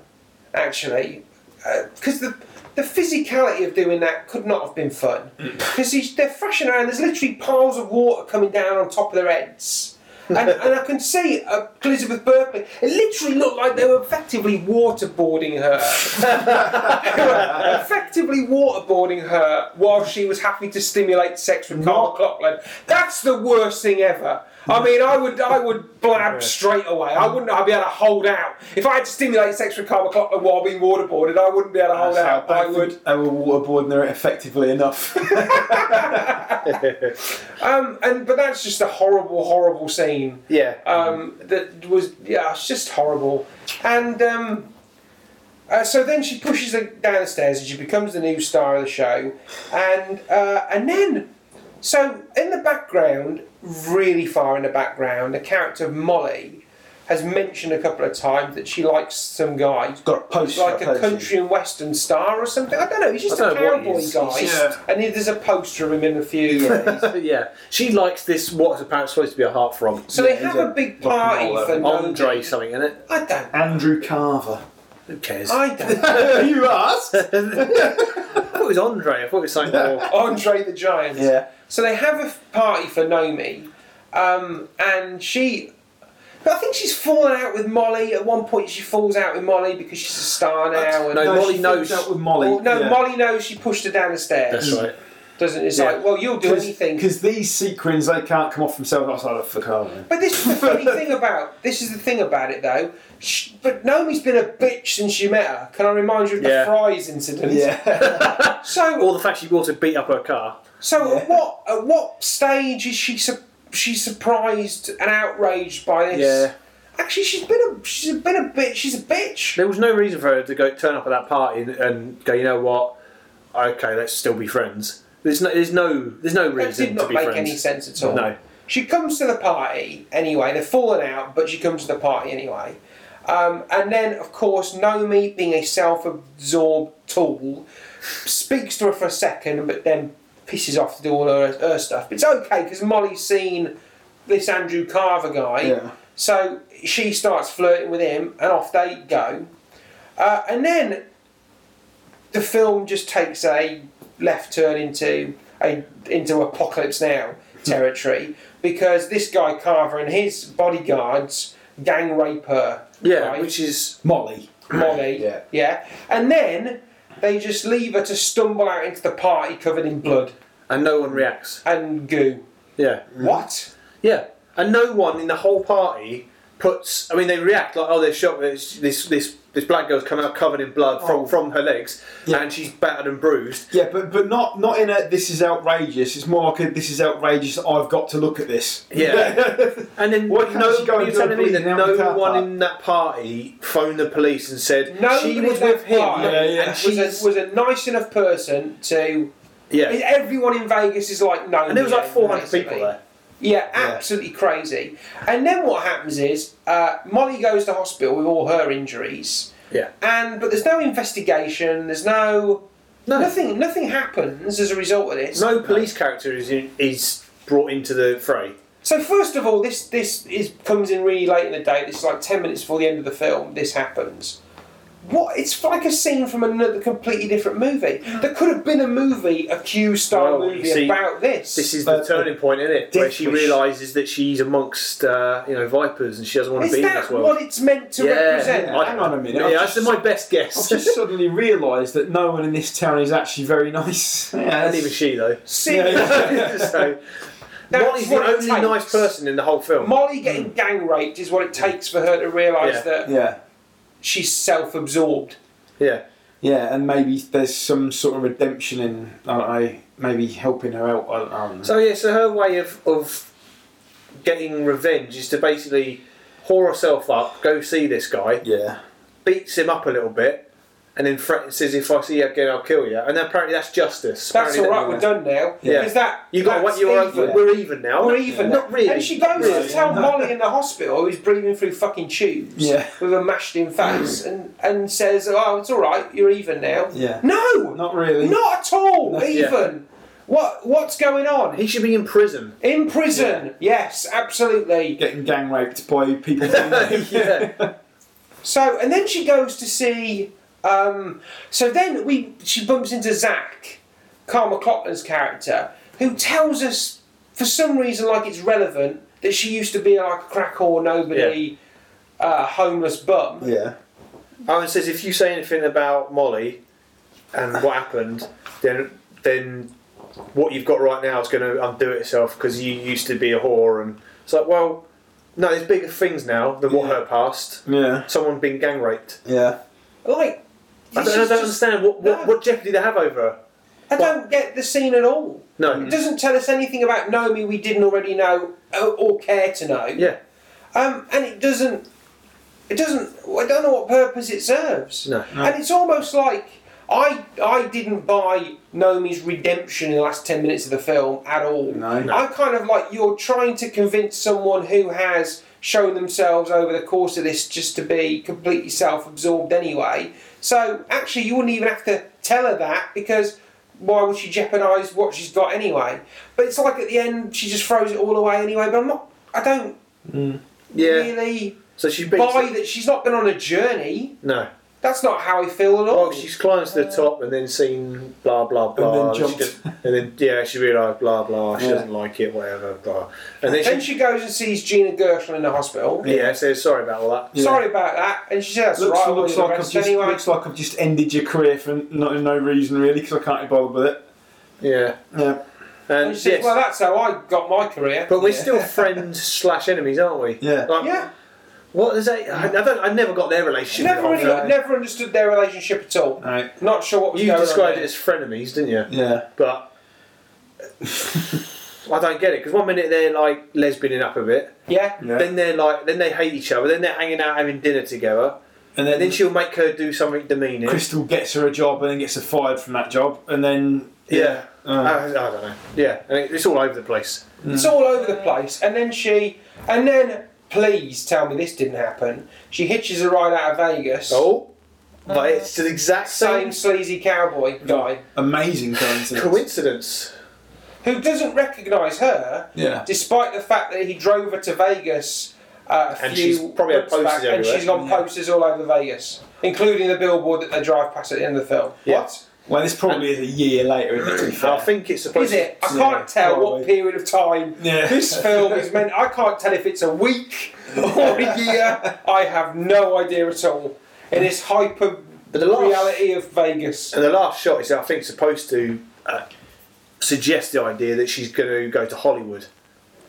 actually, uh, because the the physicality of doing that could not have been fun. Mm. Because they're thrashing around, there's literally piles of water coming down on top of their heads. And, and I can see uh, Elizabeth Berkley. It literally looked like they were effectively waterboarding her. They were effectively waterboarding her while she was happy to stimulate sex with Carl MacLachlan. That's the worst thing ever. I mean, I would, I would blab straight away. I wouldn't. I'd be able to hold out if I had to stimulate sex with Karl MacLachlan while being waterboarded. I wouldn't be able to hold So out. I think would. They were waterboarding her effectively enough. Um, and but that's just a horrible, horrible scene. Yeah. Um, that was yeah, it's just horrible. And um, uh, so then she pushes her down the stairs and she becomes the new star of the show. And uh, and then so in the background, really far in the background, the character of Molly has mentioned a couple of times that she likes some guy. Got a poster Like up, a hasn't country and western star or something. I don't know. He's just I a don't know what he cowboy is. guy, He's just- and there's a poster of him in a few. yeah, yeah. She likes this. What's apparently supposed to be a heartthrob. So Yeah, they have a, a big party roller. for Nomi. Andre something in it. I don't. Andrew Carver. Who cares? I don't. you asked? I thought it was Andre. I thought it was something more. Andre the Giant. yeah. So they have a party for Nomi, um, and she. But I think she's fallen out with Molly. At one point, she falls out with Molly because she's a star now. And No, Molly she knows- falls out with Molly. Well, no, yeah. Molly knows she pushed her down the stairs. That's right. Doesn't it? It's Yeah. like, well, you'll do anything. Because these sequins, they can't come off themselves outside of the car. But this is the funny thing about this is the thing about it though. Sh but Naomi's been a bitch since you met her. Can I remind you of the Yeah. fries incident? Yeah. So Or the fact she also beat up her car. So Yeah. at what at what stage is she su- she's surprised and outraged by this? Yeah. Actually, she's been a she's been a bitch. She's a bitch. There was no reason for her to go turn up at that party and, and go. You know what? Okay, let's still be friends. There's no. There's no. There's no reason. That did to not be make friends. any sense at all. No. She comes to the party anyway. They're falling out, but she comes to the party anyway. Um, and then, of course, Nomi, being a self-absorbed tool, speaks to her for a second, but then pisses off to do all her, her stuff. But it's okay because Molly's seen this Andrew Carver guy. Yeah. So she starts flirting with him, and off they go. Uh, and then the film just takes a left turn into a into Apocalypse Now territory because this guy Carver and his bodyguards gang rape her. Yeah, right? which is Molly. Molly. Yeah. yeah. And then they just leave her to stumble out into the party covered in blood and no one reacts. and goo. Yeah. What? Yeah, and no one in the whole party puts. I mean, they react like, oh, they're shocked. This this this, black girl's come out covered in blood from, Oh. from her legs, Yeah. and she's battered and bruised. Yeah, but but not not in a this is outrageous. It's more like a this is outrageous. I've got to look at this. Yeah. And then Why can't no, she you're telling me that bleeding out the no one in that party phoned the police and said Nobody she was with him, Yeah, yeah. and Was a, was a nice enough person to. yeah. Everyone in Vegas is like no. And there was like 400 basically. people there. Yeah, absolutely crazy. And then what happens is uh, Molly goes to hospital with all her injuries, Yeah. and but there's no investigation. There's no, No. nothing. Nothing happens as a result of this. No police character is in, is brought into the fray. So first of all, this this is comes in really late in the day. This is like ten minutes before the end of the film. This happens. What? It's like a scene from another completely different movie. There could have been a movie, a Q style Well, movie see, about this. This is the But- turning point, isn't it? Where she realises that she's amongst uh, you know vipers and she doesn't want Is to be in that this world. what it's meant to Yeah. represent? I- Hang on a minute. yeah, I've that's my best I've guess. just suddenly realised that no one in this town is actually very nice. Yeah, and that's- even she though. See, Yeah. so, That's Molly's the only takes. nice person in the whole film. Molly getting gang raped is what it takes for her to realise Yeah. that yeah. She's self-absorbed. yeah, Yeah, and maybe there's some sort of redemption in, uh, I don't know, maybe helping her out. I don't, I don't know. So yeah, so her way of of getting revenge is to basically whore herself up, go see this guy, yeah. beats him up a little bit, and then threatens, says, "If I see you again, I'll kill you." And apparently that's justice. That's all right. We're done now. Yeah. Because that You got what that's you are. even. We're even now. We're even. Not really. And she goes Really. to tell Molly in the hospital, who's breathing through fucking tubes, Yeah. with a mashed-in face, mm. and and says, "Oh, it's all right. You're even now." Yeah. No, Not really. not at all. Even. What what's going on? He should be in prison. In prison. Yes, absolutely. Getting gang raped by people. yeah. So, and then she goes to see. Um, so then we she bumps into Zach, Carl MacLachlan's character, who tells us for some reason, like it's relevant, that she used to be like a crack whore, nobody, uh, homeless bum. yeah. Owen says if you say anything about Molly and what happened, then then what you've got right now is going to undo itself because you used to be a whore and It's like, well, no, there's bigger things now than what Yeah. her past. Yeah. Someone being gang raped. Yeah. Like, I don't, I don't just- understand what, what, no. what jeopardy they have over her. I don't get the scene at all. No. It doesn't tell us anything about Naomi we didn't already know or, or care to know. Yeah. Um, and it doesn't. It doesn't. I don't know what purpose it serves. No. No. And it's almost like I I didn't buy Naomi's redemption in the last ten minutes of the film at all. No. No. I'm kind of like you're trying to convince someone who has shown themselves over the course of this just to be completely self-absorbed anyway. So actually, you wouldn't even have to tell her that because why would she jeopardise what she's got anyway? But it's like at the end she just throws it all away anyway. But I'm not. I don't mm. Yeah. really So she buy that she's not been on a journey. No. That's not how I feel at all. Well, she's climbed to the top and then seen blah blah blah. then She jumped. just- and then yeah, she realised blah blah. She Yeah. doesn't like it, whatever. Blah. And then, then she, she goes and sees Gina Gershon in the hospital. yeah says sorry about all that. Yeah. Sorry about that, and she says, Looks, "Right, looks like I've just anyway." looks like I've just ended your career for no, no reason really because I can't be bothered with it. Yeah. Yeah. And And she says, yes, "Well, that's how I got my career." but we're Yeah. still friends slash enemies, aren't we? Yeah. Like, yeah, What is that? I, I don't. I never got their relationship. never really, her. No. never understood their relationship at all. Right. Not sure what was You going described on. it as frenemies, didn't you? Yeah. But I don't get it because one minute they're like lesbianing up a bit, yeah, Yeah. then they're like, then they hate each other, then they're hanging out having dinner together, and and then, then she'll make her do something demeaning. Crystal gets her a job and then gets her fired from that job and then Yeah. Uh, I, I don't know. Yeah, and it- it's all over the place. it's all over the place. And then she, and then please tell me this didn't happen. She hitches a ride out of Vegas. Oh, but it's the exact Same same sleazy cowboy guy amazing coincidence. coincidence. who doesn't recognise her, Yeah. despite the fact that he drove her to Vegas uh, a And few she's probably months posters back, and she's got Yeah. posters all over Vegas, including the billboard that they drive past at the end of the film. Yeah. What? Well, this probably is a year later, isn't it? To be fair. I think it's supposed Is it? I Yeah, can't tell probably. what period of time Yeah. this film is meant. I can't tell if it's a week or a year. I have no idea at all. In this hyper But the last- reality of Vegas. And the last shot is, I think, supposed to uh, suggest the idea that she's going to go to Hollywood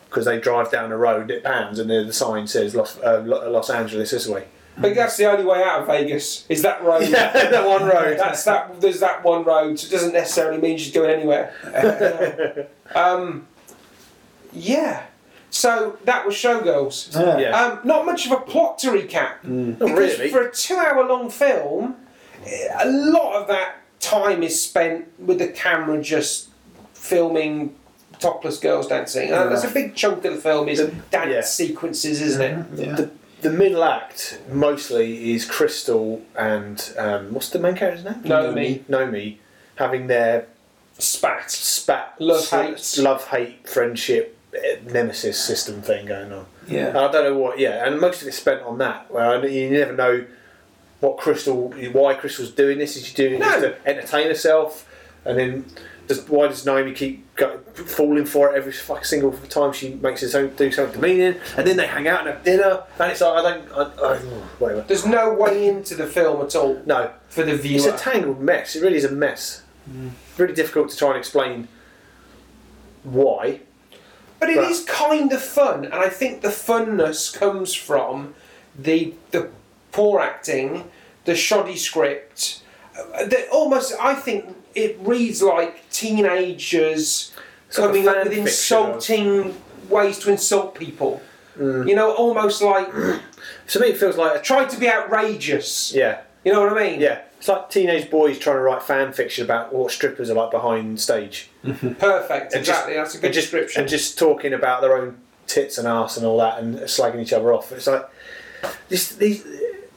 because they drive down the road, it pans, and the, the sign says Los, uh, Los Angeles this way. I think that's the only way out of Vegas. Is that road? Yeah, that one road. That's that. There's that one road. So it doesn't necessarily mean she's going anywhere. um, yeah. So that was Showgirls. Yeah. Yeah. Um, not much of a plot to recap. Not Because really. for a two-hour-long film, a lot of that time is spent with the camera just filming topless girls dancing. Uh, that's a big chunk of the film is The- dance yeah. sequences, isn't it? Yeah. the, the middle act mostly is Crystal and um, what's the main character's name? Nomi. Nomi having their Spat. spat, Love, s- hate. love, hate, friendship, eh, nemesis system thing going on. And Yeah. I don't know what, yeah, and most of it's spent on that. Where you never know what Crystal, why Crystal's doing this. Is she doing it just to entertain herself? And then does, why does Naomi keep go, falling for it every fucking single time she makes it so, do something demeaning? And then they hang out and have dinner, and it's like I don't, I, I, oh, whatever. There's no way into the film at all No, for the viewer, it's a tangled mess. It really is a mess. Mm. Really difficult to try and explain why. But it But- is kind of fun, and I think the funness comes from the the poor acting, the shoddy script. Uh, That almost, I think, it reads like teenagers It's like coming up with fiction of- insulting ways to insult people. Mm. You know, almost like To me, it feels like a try to be outrageous. yeah, You know what I mean? yeah. It's like teenage boys trying to write fan fiction about what strippers are like behind stage. Perfect. And just- Exactly. That's a good and just, description. And just talking about their own tits and ass and all that, and slagging each other off. It's like this. These,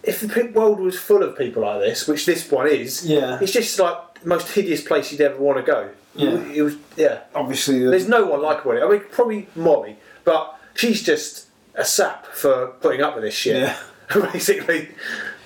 if the pe- world was full of people like this, which this one is, Yeah. it's just like the most hideous place you'd ever want to go. Yeah. It was, yeah. Obviously, the, There's no one like Molly. I mean, probably Molly, but she's just a sap for putting up with this shit. yeah. basically.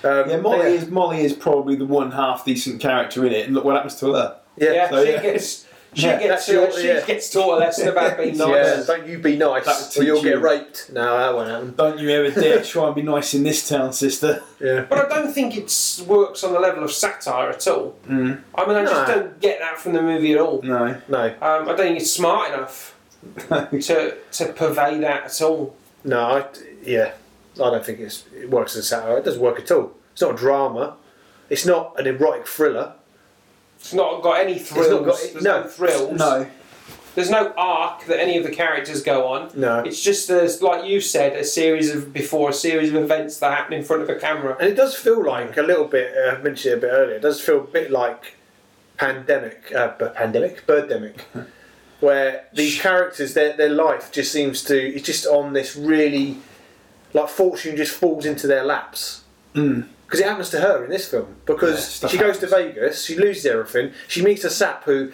Um, Yeah, Molly yeah. is Molly is probably the one half decent character in it, and look what happens to her. Yeah. yeah, so, she yeah. gets. She Yeah, gets. that's your- uh, she yeah. gets taught a lesson about being nice. Yeah, don't you be That nice, would or you'll teach get raped. No, that won't happen. Don't you ever dare try and be nice in this town, sister. Yeah. But I don't think it works on the level of satire at all. Mm. I mean, I just No. don't get that from the movie at all. No. No. Um, I don't think it's smart enough. to to purvey that at all. No, I, yeah, I don't think it's, it works as a satire. It doesn't work at all. It's not a drama. It's not an erotic thriller. It's not got any thrills. not got- There's no. no thrills. No. There's no arc that any of the characters go on. No. It's just as like you said, a series of before a series of events that happen in front of a camera. And it does feel like a little bit. Uh, I mentioned it a bit earlier. It does feel a bit like pandemic, uh, b- pandemic, birdemic, where these characters, their their life just seems to. It's just on this really, like fortune just falls into their laps. Mm. Because it happens to her in this film. Because Yeah, stuff she goes to. Vegas, she loses everything. She meets a sap who,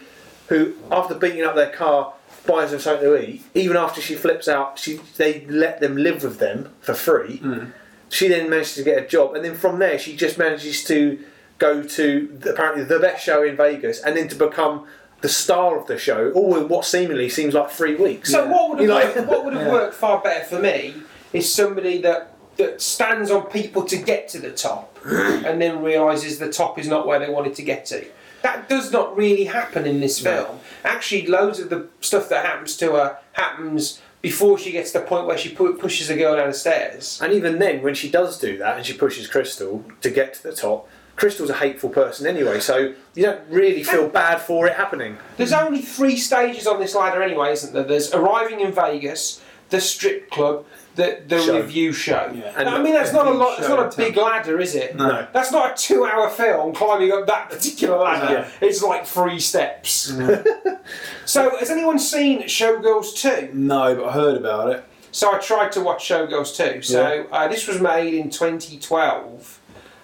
who after beating up their car, buys them something to eat. Even after she flips out, she they let them live with them for free. Hmm. She then manages to get a job, and then from there, she just manages to go to the- apparently the best show in Vegas, and then to become the star of the show, all in what seemingly seems like three weeks. So what would have You know- worked, what would have Yeah. worked far better for me is somebody that that stands on people to get to the top, and then realizes the top is not where they wanted to get to. That does not really happen in this film. Actually, loads of the stuff that happens to her happens before she gets to the point where she pu- pushes a girl down the stairs. And even then, when she does do that and she pushes Crystal to get to the top, Crystal's a hateful person anyway, so you don't really feel bad for it happening. There's only three stages on this ladder anyway, isn't there? There's arriving in Vegas, the strip club, the the Show. revue show. Yeah. And I mean, that's not a lot. It's not a in big ladder, is it? No. That's not a two-hour film climbing up that particular ladder. Yeah. It's like three steps. so, has anyone seen Showgirls two? No, but I heard about it. So I tried to watch Showgirls two. So uh, this was made in 2012.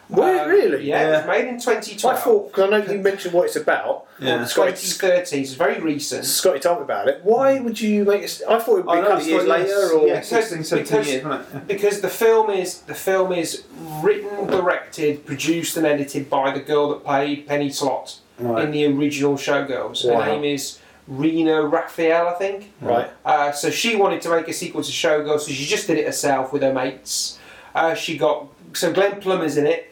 Were it really? Yeah, it was made in 2012. I thought, because I know you mentioned what it's about. Yeah. Scotty, 2013. It's very recent. Scotty told me about it. Why would you make it? I thought it would be I a know, couple of years later, yes, or yeah, 16, 17 because- years, wasn't because the film is the film is written, directed, produced, and edited by the girl that played Penny Slot Right. in the original Showgirls. Wow. Her name is Rena Raphael, I think. right? Uh, so she wanted to make a sequel to Showgirls, so she just did it herself with her mates. Uh, she got so Glenn Plummer's in it,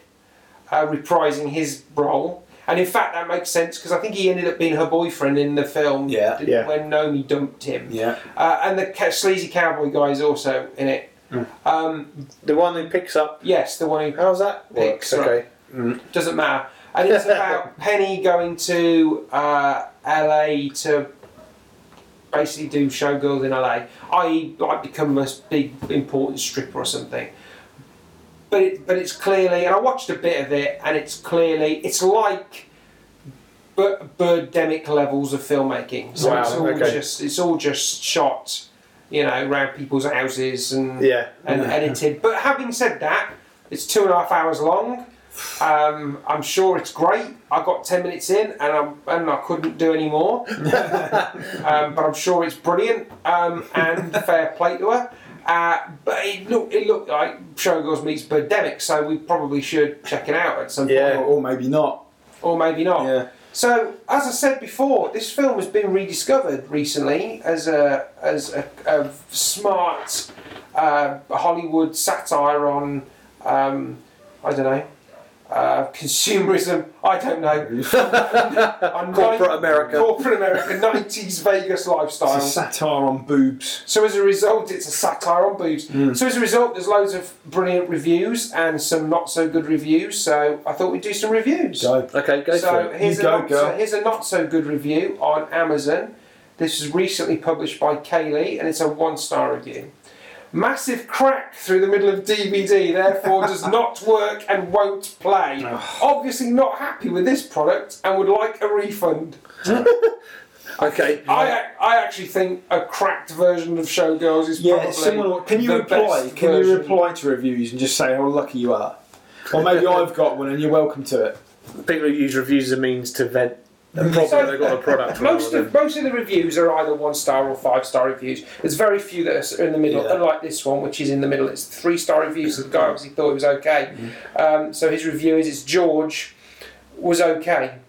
uh, reprising his role. And in fact, that makes sense because I think he ended up being her boyfriend in the film Yeah. Yeah. when Nomi dumped him. Yeah. Uh, and the ca- sleazy cowboy guy is also in it. Mm. Um, The one who picks up. yes, the one who How's that? Picks, works? right. Okay. doesn't matter. And it's about Penny going to uh, LA to basically do showgirls in LA, i.e., like become a big important stripper or something. But it, but it's clearly, and I watched a bit of it, and it's clearly, it's like birdemic levels of filmmaking. So Wow, it's all okay. just it's all just shot, you know, around people's houses and Yeah. and Yeah. edited. But having said that, it's two and a half hours long. Um, I'm sure it's great. I got ten minutes in, and I'm and I couldn't do any more. um, but I'm sure it's brilliant, um, and fair play to her. Uh, but it looked it looked like Showgirls meets Birdemic, so we probably should check it out at some Yeah. point, Or, or maybe not. or maybe not. Yeah. So, as I said before, this film has been rediscovered recently as a as a, a smart uh, Hollywood satire on um, I don't know uh, consumerism. I don't know on Corporate nine- America. corporate America, nineties Vegas lifestyle. It's a satire on boobs. So as a result, it's a satire on boobs. Mm. So as a result, there's loads of brilliant reviews and some not so good reviews. So I thought we'd do some reviews. Go. Okay, go so for here's a go, not so, here's a not so good review on Amazon. This was recently published by Kaylee, and it's a one star review. Massive crack through the middle of DVD, therefore does not work and won't play. Obviously not happy with this product and would like a refund. Okay. I, I actually think a cracked version of Showgirls is Yeah, probably someone. Can you the reply? best Can you reply to reviews and just say how lucky you are? Or maybe I've got one and you're welcome to it. People who use reviews as a means to vent a problem So, they've got a product. Most of most of the reviews are either one star or five star reviews. There's very few that are in the middle, Yeah. unlike this one, which is in the middle. It's three star reviews. So the guy obviously thought it was okay. Um, so his review is: "It's George was okay."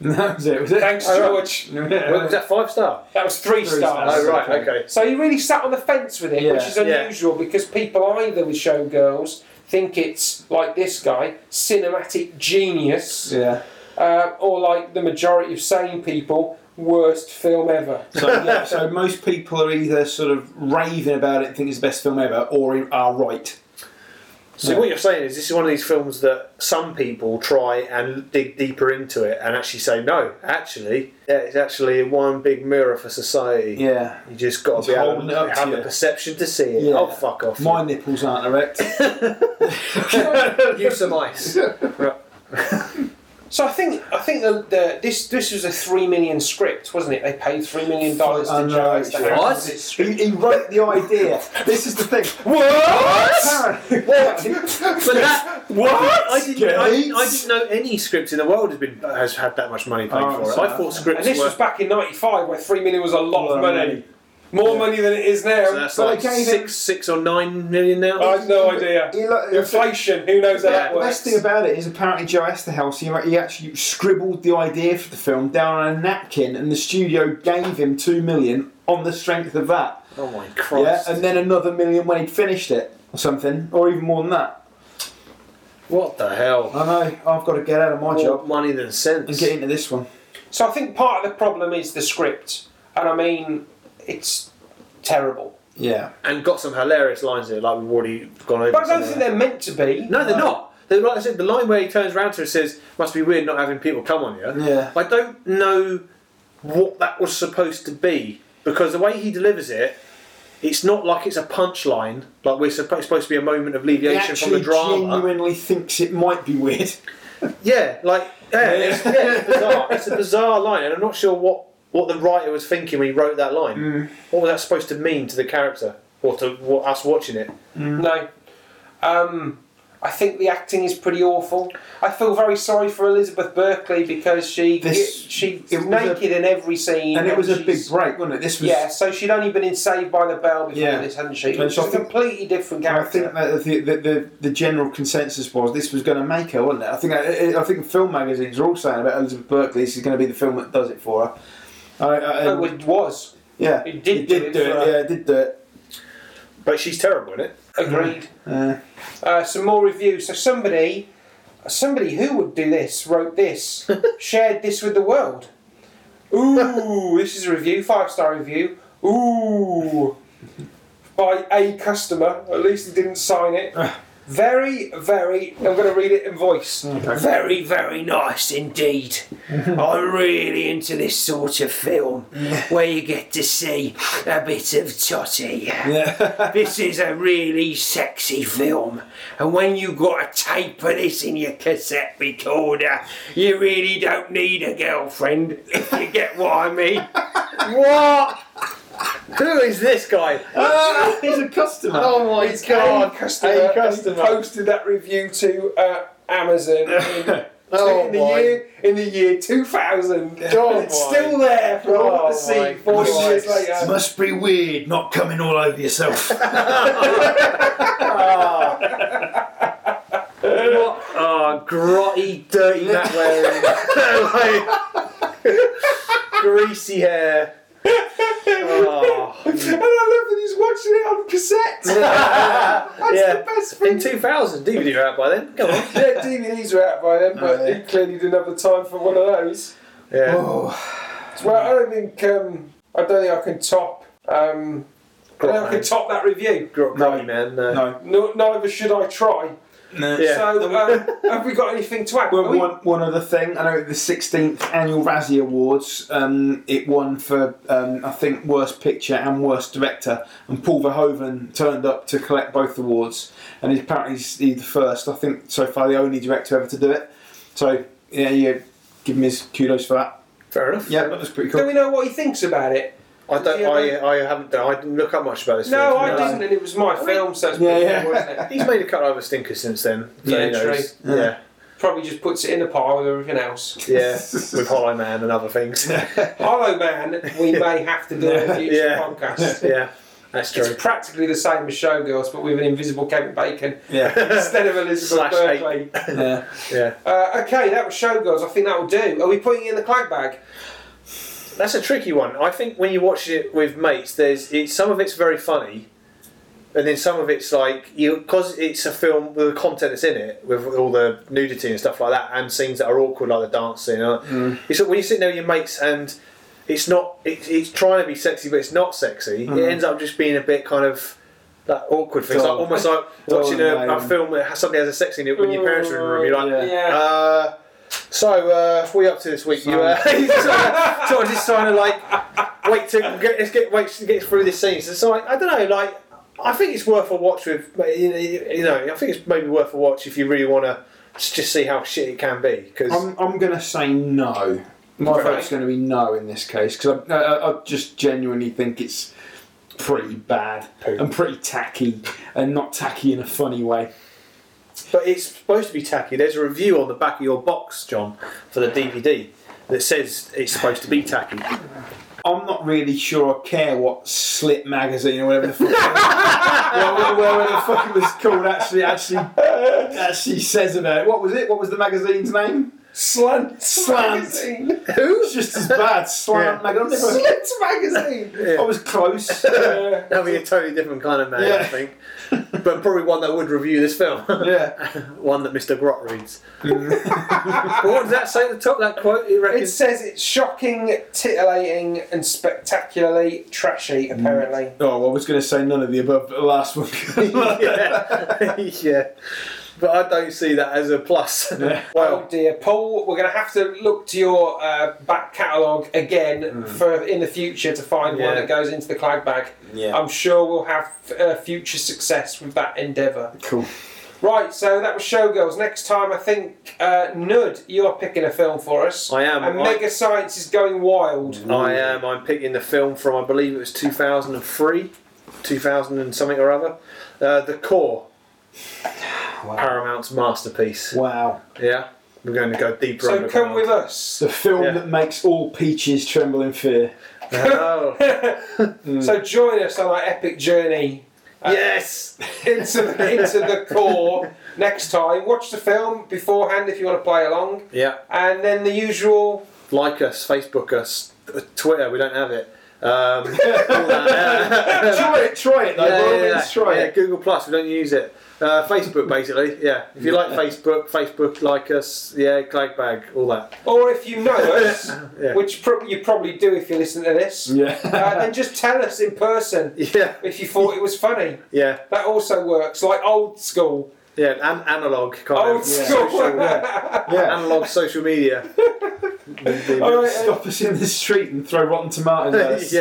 That was it. Was it? Thanks, Oh, George. than- Well, was that five star? That was three Three stars. stars. Oh right, okay. So he really sat on the fence with it, which Yeah. is Yeah. unusual because people either with Showgirls think it's like this guy, cinematic genius, Yeah. Uh, or like the majority of sane people, worst film ever. So yeah, so most people are either sort of raving about it and think it's the best film ever, or are right. So Yeah. what you're saying is this is one of these films that some people try and dig deeper into it and actually say no, actually, yeah, it's actually one big mirror for society. Yeah. You just got to be able to it up to have the you. perception to see it. Yeah. Oh fuck off! My nipples aren't erect. Use some ice. So I think I think the, the this this was a three million script, wasn't it? They paid three million dollars to know, Joe it's to right. have What? he, he wrote the idea. This is the thing. What? But that What? I didn't, I, I didn't know any script in the world has been has had that much money paid Oh, for it. so- I thought scripts And this were. was back in '95, where three million was a lot Well, of money, more money than it is now. so that's But like they gave six, six or nine million now. I have no idea. He lo- Inflation. Who knows how Yeah, that The works? best thing about it is apparently Joe Eszterhas, he, he actually scribbled the idea for the film down on a napkin and the studio gave him two million on the strength of that. oh my Christ! Yeah, and then another million when he'd finished it or something, or even more than that. what the hell? I know, I've got to get out of my More job money than sense. and get into this one. So I think part of the problem is the script, and I mean, it's terrible. Yeah. and got some hilarious lines in it, like we've already gone over. But I don't think they're meant to be. No, they're not. They're, like I said, the line where he turns around to her and says, "Must be weird not having people come on you." Yeah. I don't know what that was supposed to be because the way he delivers it, it's not like it's a punchline. Like we're supposed, supposed to be a moment of He alleviation from the actually drama. genuinely thinks it might be weird. Yeah, like yeah, it's, yeah, it's bizarre. It's a bizarre line, and I'm not sure what what the writer was thinking when he wrote that line. Mm. What was that supposed to mean to the character or to what, us watching it? No. Um, I think the acting is pretty awful. I feel very sorry for Elizabeth Berkley because she This- she's it was naked in every scene, And it was a big break, wasn't it? This was. Yeah, so she'd only been in Saved by the Bell before Yeah. this, hadn't she? And Which so is I a think- completely different character. I think that the, the, the, the general consensus was this was going to make her, wasn't it? I think I, I think film magazines are all saying about Elizabeth Berkley. This is going to be the film that does it for her. I, I, Oh, it was. yeah, it did it do it do it. Yeah, it did do it. But she's terrible in it. Agreed. Uh, Uh, some more reviews. So somebody, somebody who would do this wrote this, shared this with the world. Ooh, this is a review, five star review. Ooh, by a customer. At least he didn't sign it. Very, very. I'm going to read it in voice. Very, very nice indeed. I'm really into this sort of film where you get to see a bit of Totty. yeah. This is a really sexy film, and when you've got a tape of this in your cassette recorder, you really don't need a girlfriend, if you get what I mean. What? Who is this guy? Ah, he's a customer. Oh my It's god! a customer, A customer. he posted that review to uh, Amazon in, Oh in the my- year in the year 2000. Oh and it's my- still there for all Oh to see my 40 years Christ. later. Must be weird not coming all over yourself. What? Oh, grotty, dirty Matt wearing. like, greasy hair. Oh. And I love that he's watching it on cassette. That's Yeah. the best thing. In 2000, DVD were out by then. Come on. Yeah, DVDs were out by then, but Oh, yeah. he clearly didn't have the time for one of those. Yeah. oh. Well, I don't think um, I don't think I can top. Um, I don't think I can top that review. Gro- grotty man. No. No. No, neither should I try. No. Yeah. So, um, have we got anything to add? Well, we- one, one other thing, I know the 16th annual Razzie Awards, um, it won for, um, I think, Worst Picture and Worst Director, and Paul Verhoeven turned up to collect both awards, and he's apparently he's, the first, I think, so far the only director ever to do it. So, yeah, you give him his kudos for that. Fair enough. Yeah, that was pretty cool. Do we know what he thinks about it? I don't. Yeah, I, I haven't done. I didn't look up much about this. No, film, I to didn't, and it was my film, so it's Yeah, pretty yeah. wasn't it? He's made a couple of other stinkers since then. So Yeah, true. Yeah. Yeah. Probably just puts it in the pile with everything else. Yeah. With Hollow Man and other things. Hollow Man, we may have to do in a future Yeah. podcast. yeah. That's true. It's practically the same as Showgirls, but with an invisible Kevin Bacon Yeah. instead of Elizabeth Slash eight. Berkley. yeah. Yeah. Uh, okay, that was Showgirls. I think that will do. Are we putting it in the clag bag? That's a tricky one. I think when you watch it with mates, there's it's, some of it's very funny, and then some of it's like you because it's a film with the content that's in it, with all the nudity and stuff like that, and scenes that are awkward like the dancing. uh, It's when you're sitting there with your mates and it's not. It's, it's trying to be sexy, but it's not sexy. Mm. It ends up just being a bit kind of. That awkward thing. It's like, almost like watching a, a film that has, somebody has a sex scene in it when your parents are in the room. You're like, Yeah. Yeah. uh, so, uh, what are you up to this week? You uh, sort, of, sort of just trying to like wait to get let's get wait to get through this scene. So, like I don't know, like I think it's worth a watch with you know, you know I think it's maybe worth a watch if you really want to just see how shit it can be because I'm, I'm going to say no. My Right. vote's going to be no in this case because I, I, I just genuinely think it's pretty bad Poo. and pretty tacky and not tacky in a funny way. But it's supposed to be tacky. There's a review on the back of your box, John, for the DVD that says it's supposed to be tacky. I'm not really sure I care what Slit magazine or whatever the fuck, whatever, whatever the fuck it was called actually actually actually says about it. What was it? What was the magazine's name? Slant Slant. magazine. Who? It's just as bad. Slant Yeah. magazine. Slant magazine. I was close. That'd be a totally different kind of man, I think. But probably one that would review this film. yeah. one that Mr. Grot reads. but what does that say at the top? That quote, you reckon? It says it's shocking, titillating, and spectacularly trashy. Mm. Apparently. Oh, I was going to say none of the above, but the last one. yeah. yeah. But I don't see that as a plus. Yeah. Oh Well, dear, Paul, we're going to have to look to your uh, back catalogue again for in the future to find one that goes into the clag bag. Yeah. I'm sure we'll have uh, future success with that endeavour. cool. Right, so that was Showgirls. Next time, I think uh, Nud, you're picking a film for us. I am. And I- Mega Science is going wild. I am. I'm picking the film from, I believe it was 2003, 2000 and something or other. Uh, the Core, Paramount's masterpiece. Wow. Yeah, we're going to go deeper. So come with us. The film Yeah. that makes all peaches tremble in fear. Oh, So join us on our epic journey yes. into the, into the core next time. Watch the film beforehand if you want to play along, Yeah. and then the usual. Like us, Facebook us, uh, Twitter. We don't have it. Um, try it, try it though. yeah, yeah, yeah. means, try Yeah, it. Google Plus. We don't use it. Uh, Facebook, basically. Yeah. If you like Facebook, Facebook like us. Yeah, Clag Bag, all that. Or if you know us, Yeah. which pro- you probably do if you listen to this, Yeah. uh, then just tell us in person Yeah. if you thought it was funny. Yeah. That also works, like old school. Yeah. An- analog kind Old of school. social. Yeah. yeah. Analog social media. All right, uh, Stop us in the street and throw rotten tomatoes at us.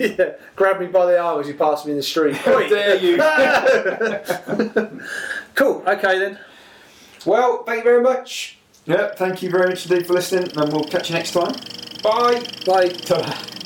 yeah. yeah. Grab me by the arm as you pass me in the street. How dare you? cool. Okay then. well, thank you very much. yeah, thank you very much indeed for listening, and we'll catch you next time. Bye. Bye. Ta-da.